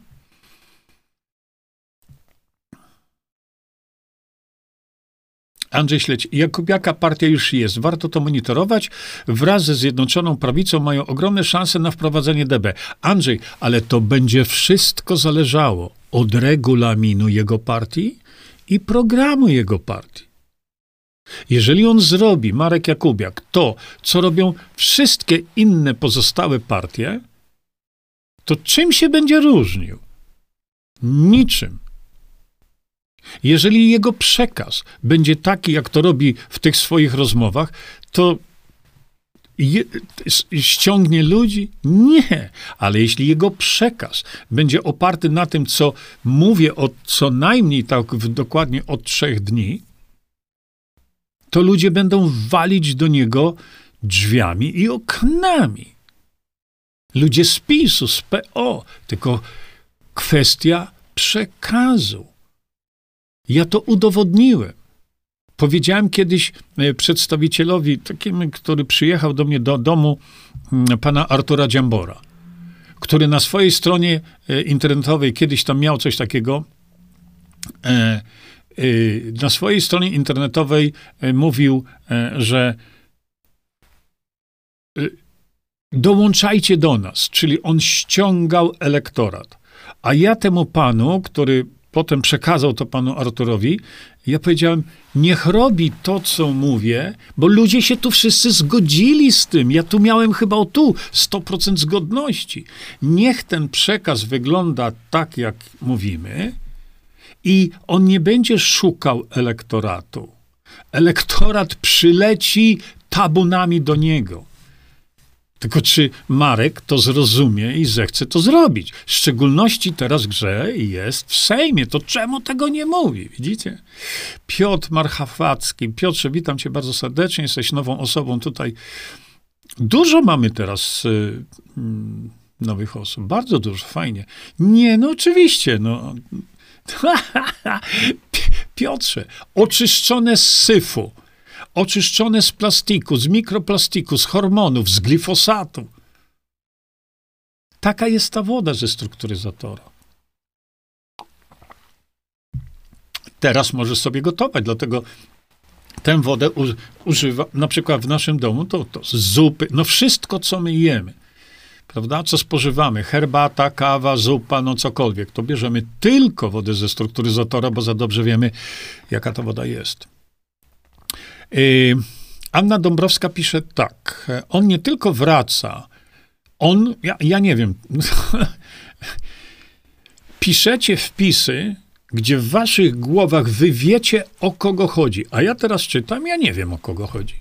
S1: Andrzej Śledź, jaka partia już jest. Warto to monitorować. Wraz ze Zjednoczoną Prawicą mają ogromne szanse na wprowadzenie DB. Andrzej, ale to będzie wszystko zależało od regulaminu jego partii i programu jego partii. Jeżeli on zrobi, Marek Jakubiak, to, co robią wszystkie inne pozostałe partie, to czym się będzie różnił? Niczym. Jeżeli jego przekaz będzie taki, jak to robi w tych swoich rozmowach, to je, ściągnie ludzi? Nie. Ale jeśli jego przekaz będzie oparty na tym, co mówię od co najmniej tak dokładnie od trzech dni, to ludzie będą walić do niego drzwiami i oknami. Ludzie z PiSu, z PO, tylko kwestia przekazu. Ja to udowodniłem. Powiedziałem kiedyś e, przedstawicielowi, takim, który przyjechał do mnie do domu, mm, pana Artura Dziambora, który na swojej stronie e, internetowej kiedyś tam miał coś takiego. E, na swojej stronie internetowej mówił, że dołączajcie do nas, czyli on ściągał elektorat. A ja temu panu, który potem przekazał to panu Arturowi. Ja powiedziałem, niech robi to, co mówię, bo ludzie się tu wszyscy zgodzili z tym. Ja tu miałem chyba o tu 100% zgodności. Niech ten przekaz wygląda tak, jak mówimy, i on nie będzie szukał elektoratu. Elektorat przyleci tabunami do niego. Tylko czy Marek to zrozumie i zechce to zrobić? W szczególności teraz grze jest w Sejmie. To czemu tego nie mówi? Widzicie? Piotr Marchawacki. Piotrze, witam cię bardzo serdecznie. Jesteś nową osobą tutaj. Dużo mamy teraz y, mm, nowych osób. Bardzo dużo. Fajnie. Nie, no oczywiście. No. Piotrze, oczyszczone z syfu oczyszczone z plastiku, z mikroplastiku, z hormonów, z glifosatu. Taka jest ta woda ze strukturyzatora. Teraz możesz sobie gotować, dlatego tę wodę używa, na przykład w naszym domu, to, to zupy, no wszystko, co my jemy, prawda, co spożywamy, herbata, kawa, zupa, no cokolwiek, to bierzemy tylko wodę ze strukturyzatora, bo za dobrze wiemy, jaka ta woda jest. Y, Anna Dąbrowska pisze tak. On nie tylko wraca, on, ja, ja nie wiem, piszecie wpisy, gdzie w waszych głowach wy wiecie, o kogo chodzi. A ja teraz czytam, ja nie wiem, o kogo chodzi.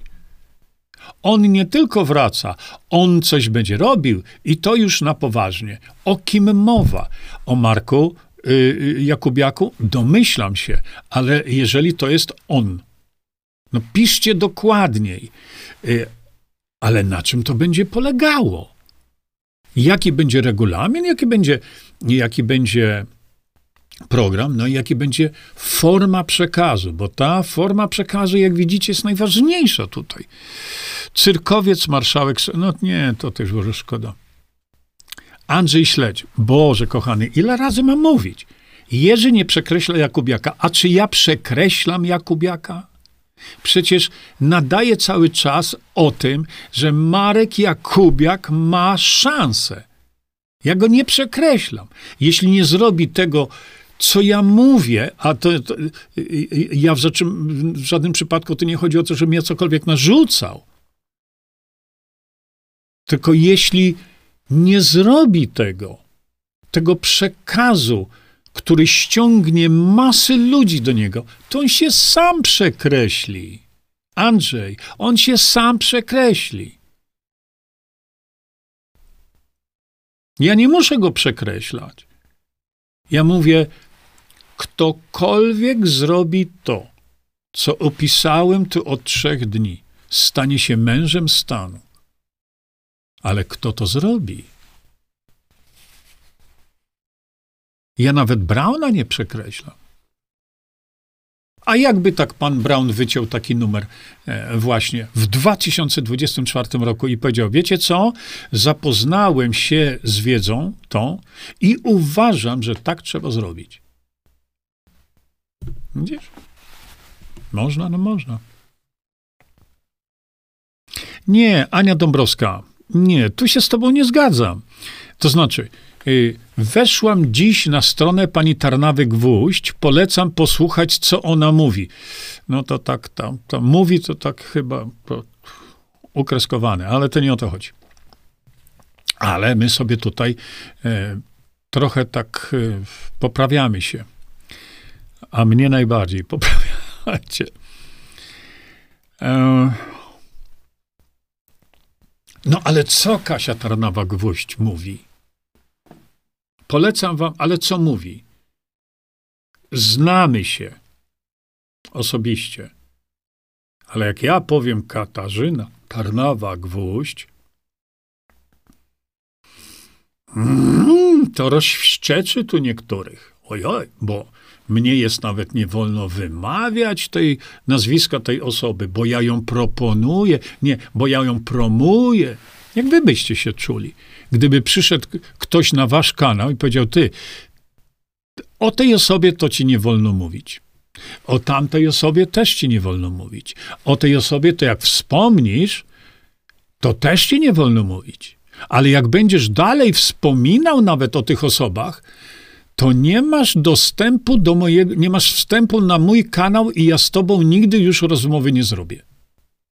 S1: On nie tylko wraca, on coś będzie robił i to już na poważnie. O kim mowa? O Marku y, Jakubiaku? Domyślam się, ale jeżeli to jest on, no piszcie dokładniej. Y, ale na czym to będzie polegało? Jaki będzie regulamin, jaki będzie, jaki będzie program, no i jaki będzie forma przekazu, bo ta forma przekazu, jak widzicie, jest najważniejsza tutaj. Cyrkowiec, marszałek, no nie, to też może szkoda. Andrzej Śledź, Boże kochany, ile razy mam mówić? Jerzy nie przekreśla Jakubiaka. A czy ja przekreślam Jakubiaka? Przecież nadaje cały czas o tym, że Marek Jakubiak ma szansę. Ja go nie przekreślam. Jeśli nie zrobi tego, co ja mówię, a to, to ja w, rzeczy, w żadnym przypadku to nie chodzi o to, żebym ja cokolwiek narzucał. Tylko jeśli nie zrobi tego, tego przekazu, który ściągnie masy ludzi do niego, to on się sam przekreśli. Andrzej, on się sam przekreśli. Ja nie muszę go przekreślać. Ja mówię, ktokolwiek zrobi to, co opisałem tu od trzech dni, stanie się mężem stanu. Ale kto to zrobi? Ja nawet Brauna nie przekreślam. A jakby tak pan Brown wyciął taki numer e, właśnie w 2024 roku i powiedział: Wiecie co? Zapoznałem się z wiedzą tą i uważam, że tak trzeba zrobić. Widzisz? Można, no można. Nie, Ania Dąbrowska, nie, tu się z tobą nie zgadzam. To znaczy, y, weszłam dziś na stronę pani Tarnawy Gwóźdź, polecam posłuchać, co ona mówi. No to tak, tam, mówi to tak chyba to ukreskowane, ale to nie o to chodzi. Ale my sobie tutaj e, trochę tak e, poprawiamy się. A mnie najbardziej poprawiacie. E, no ale co Kasia Tarnawa-Gwóźdź mówi? Polecam wam, ale co mówi? Znamy się osobiście. Ale jak ja powiem Katarzyna Tarnawa-Gwóźdź, mm, to rozwszczeczy tu niektórych. Ojoj, bo mnie jest nawet nie wolno wymawiać tej nazwiska tej osoby, bo ja ją proponuję, nie, bo ja ją promuję. Jak wy byście się czuli, gdyby przyszedł ktoś na wasz kanał i powiedział, ty, o tej osobie to ci nie wolno mówić. O tamtej osobie też ci nie wolno mówić. O tej osobie to jak wspomnisz, to też ci nie wolno mówić. Ale jak będziesz dalej wspominał nawet o tych osobach, to nie masz dostępu do mojego, nie masz wstępu na mój kanał i ja z tobą nigdy już rozmowy nie zrobię.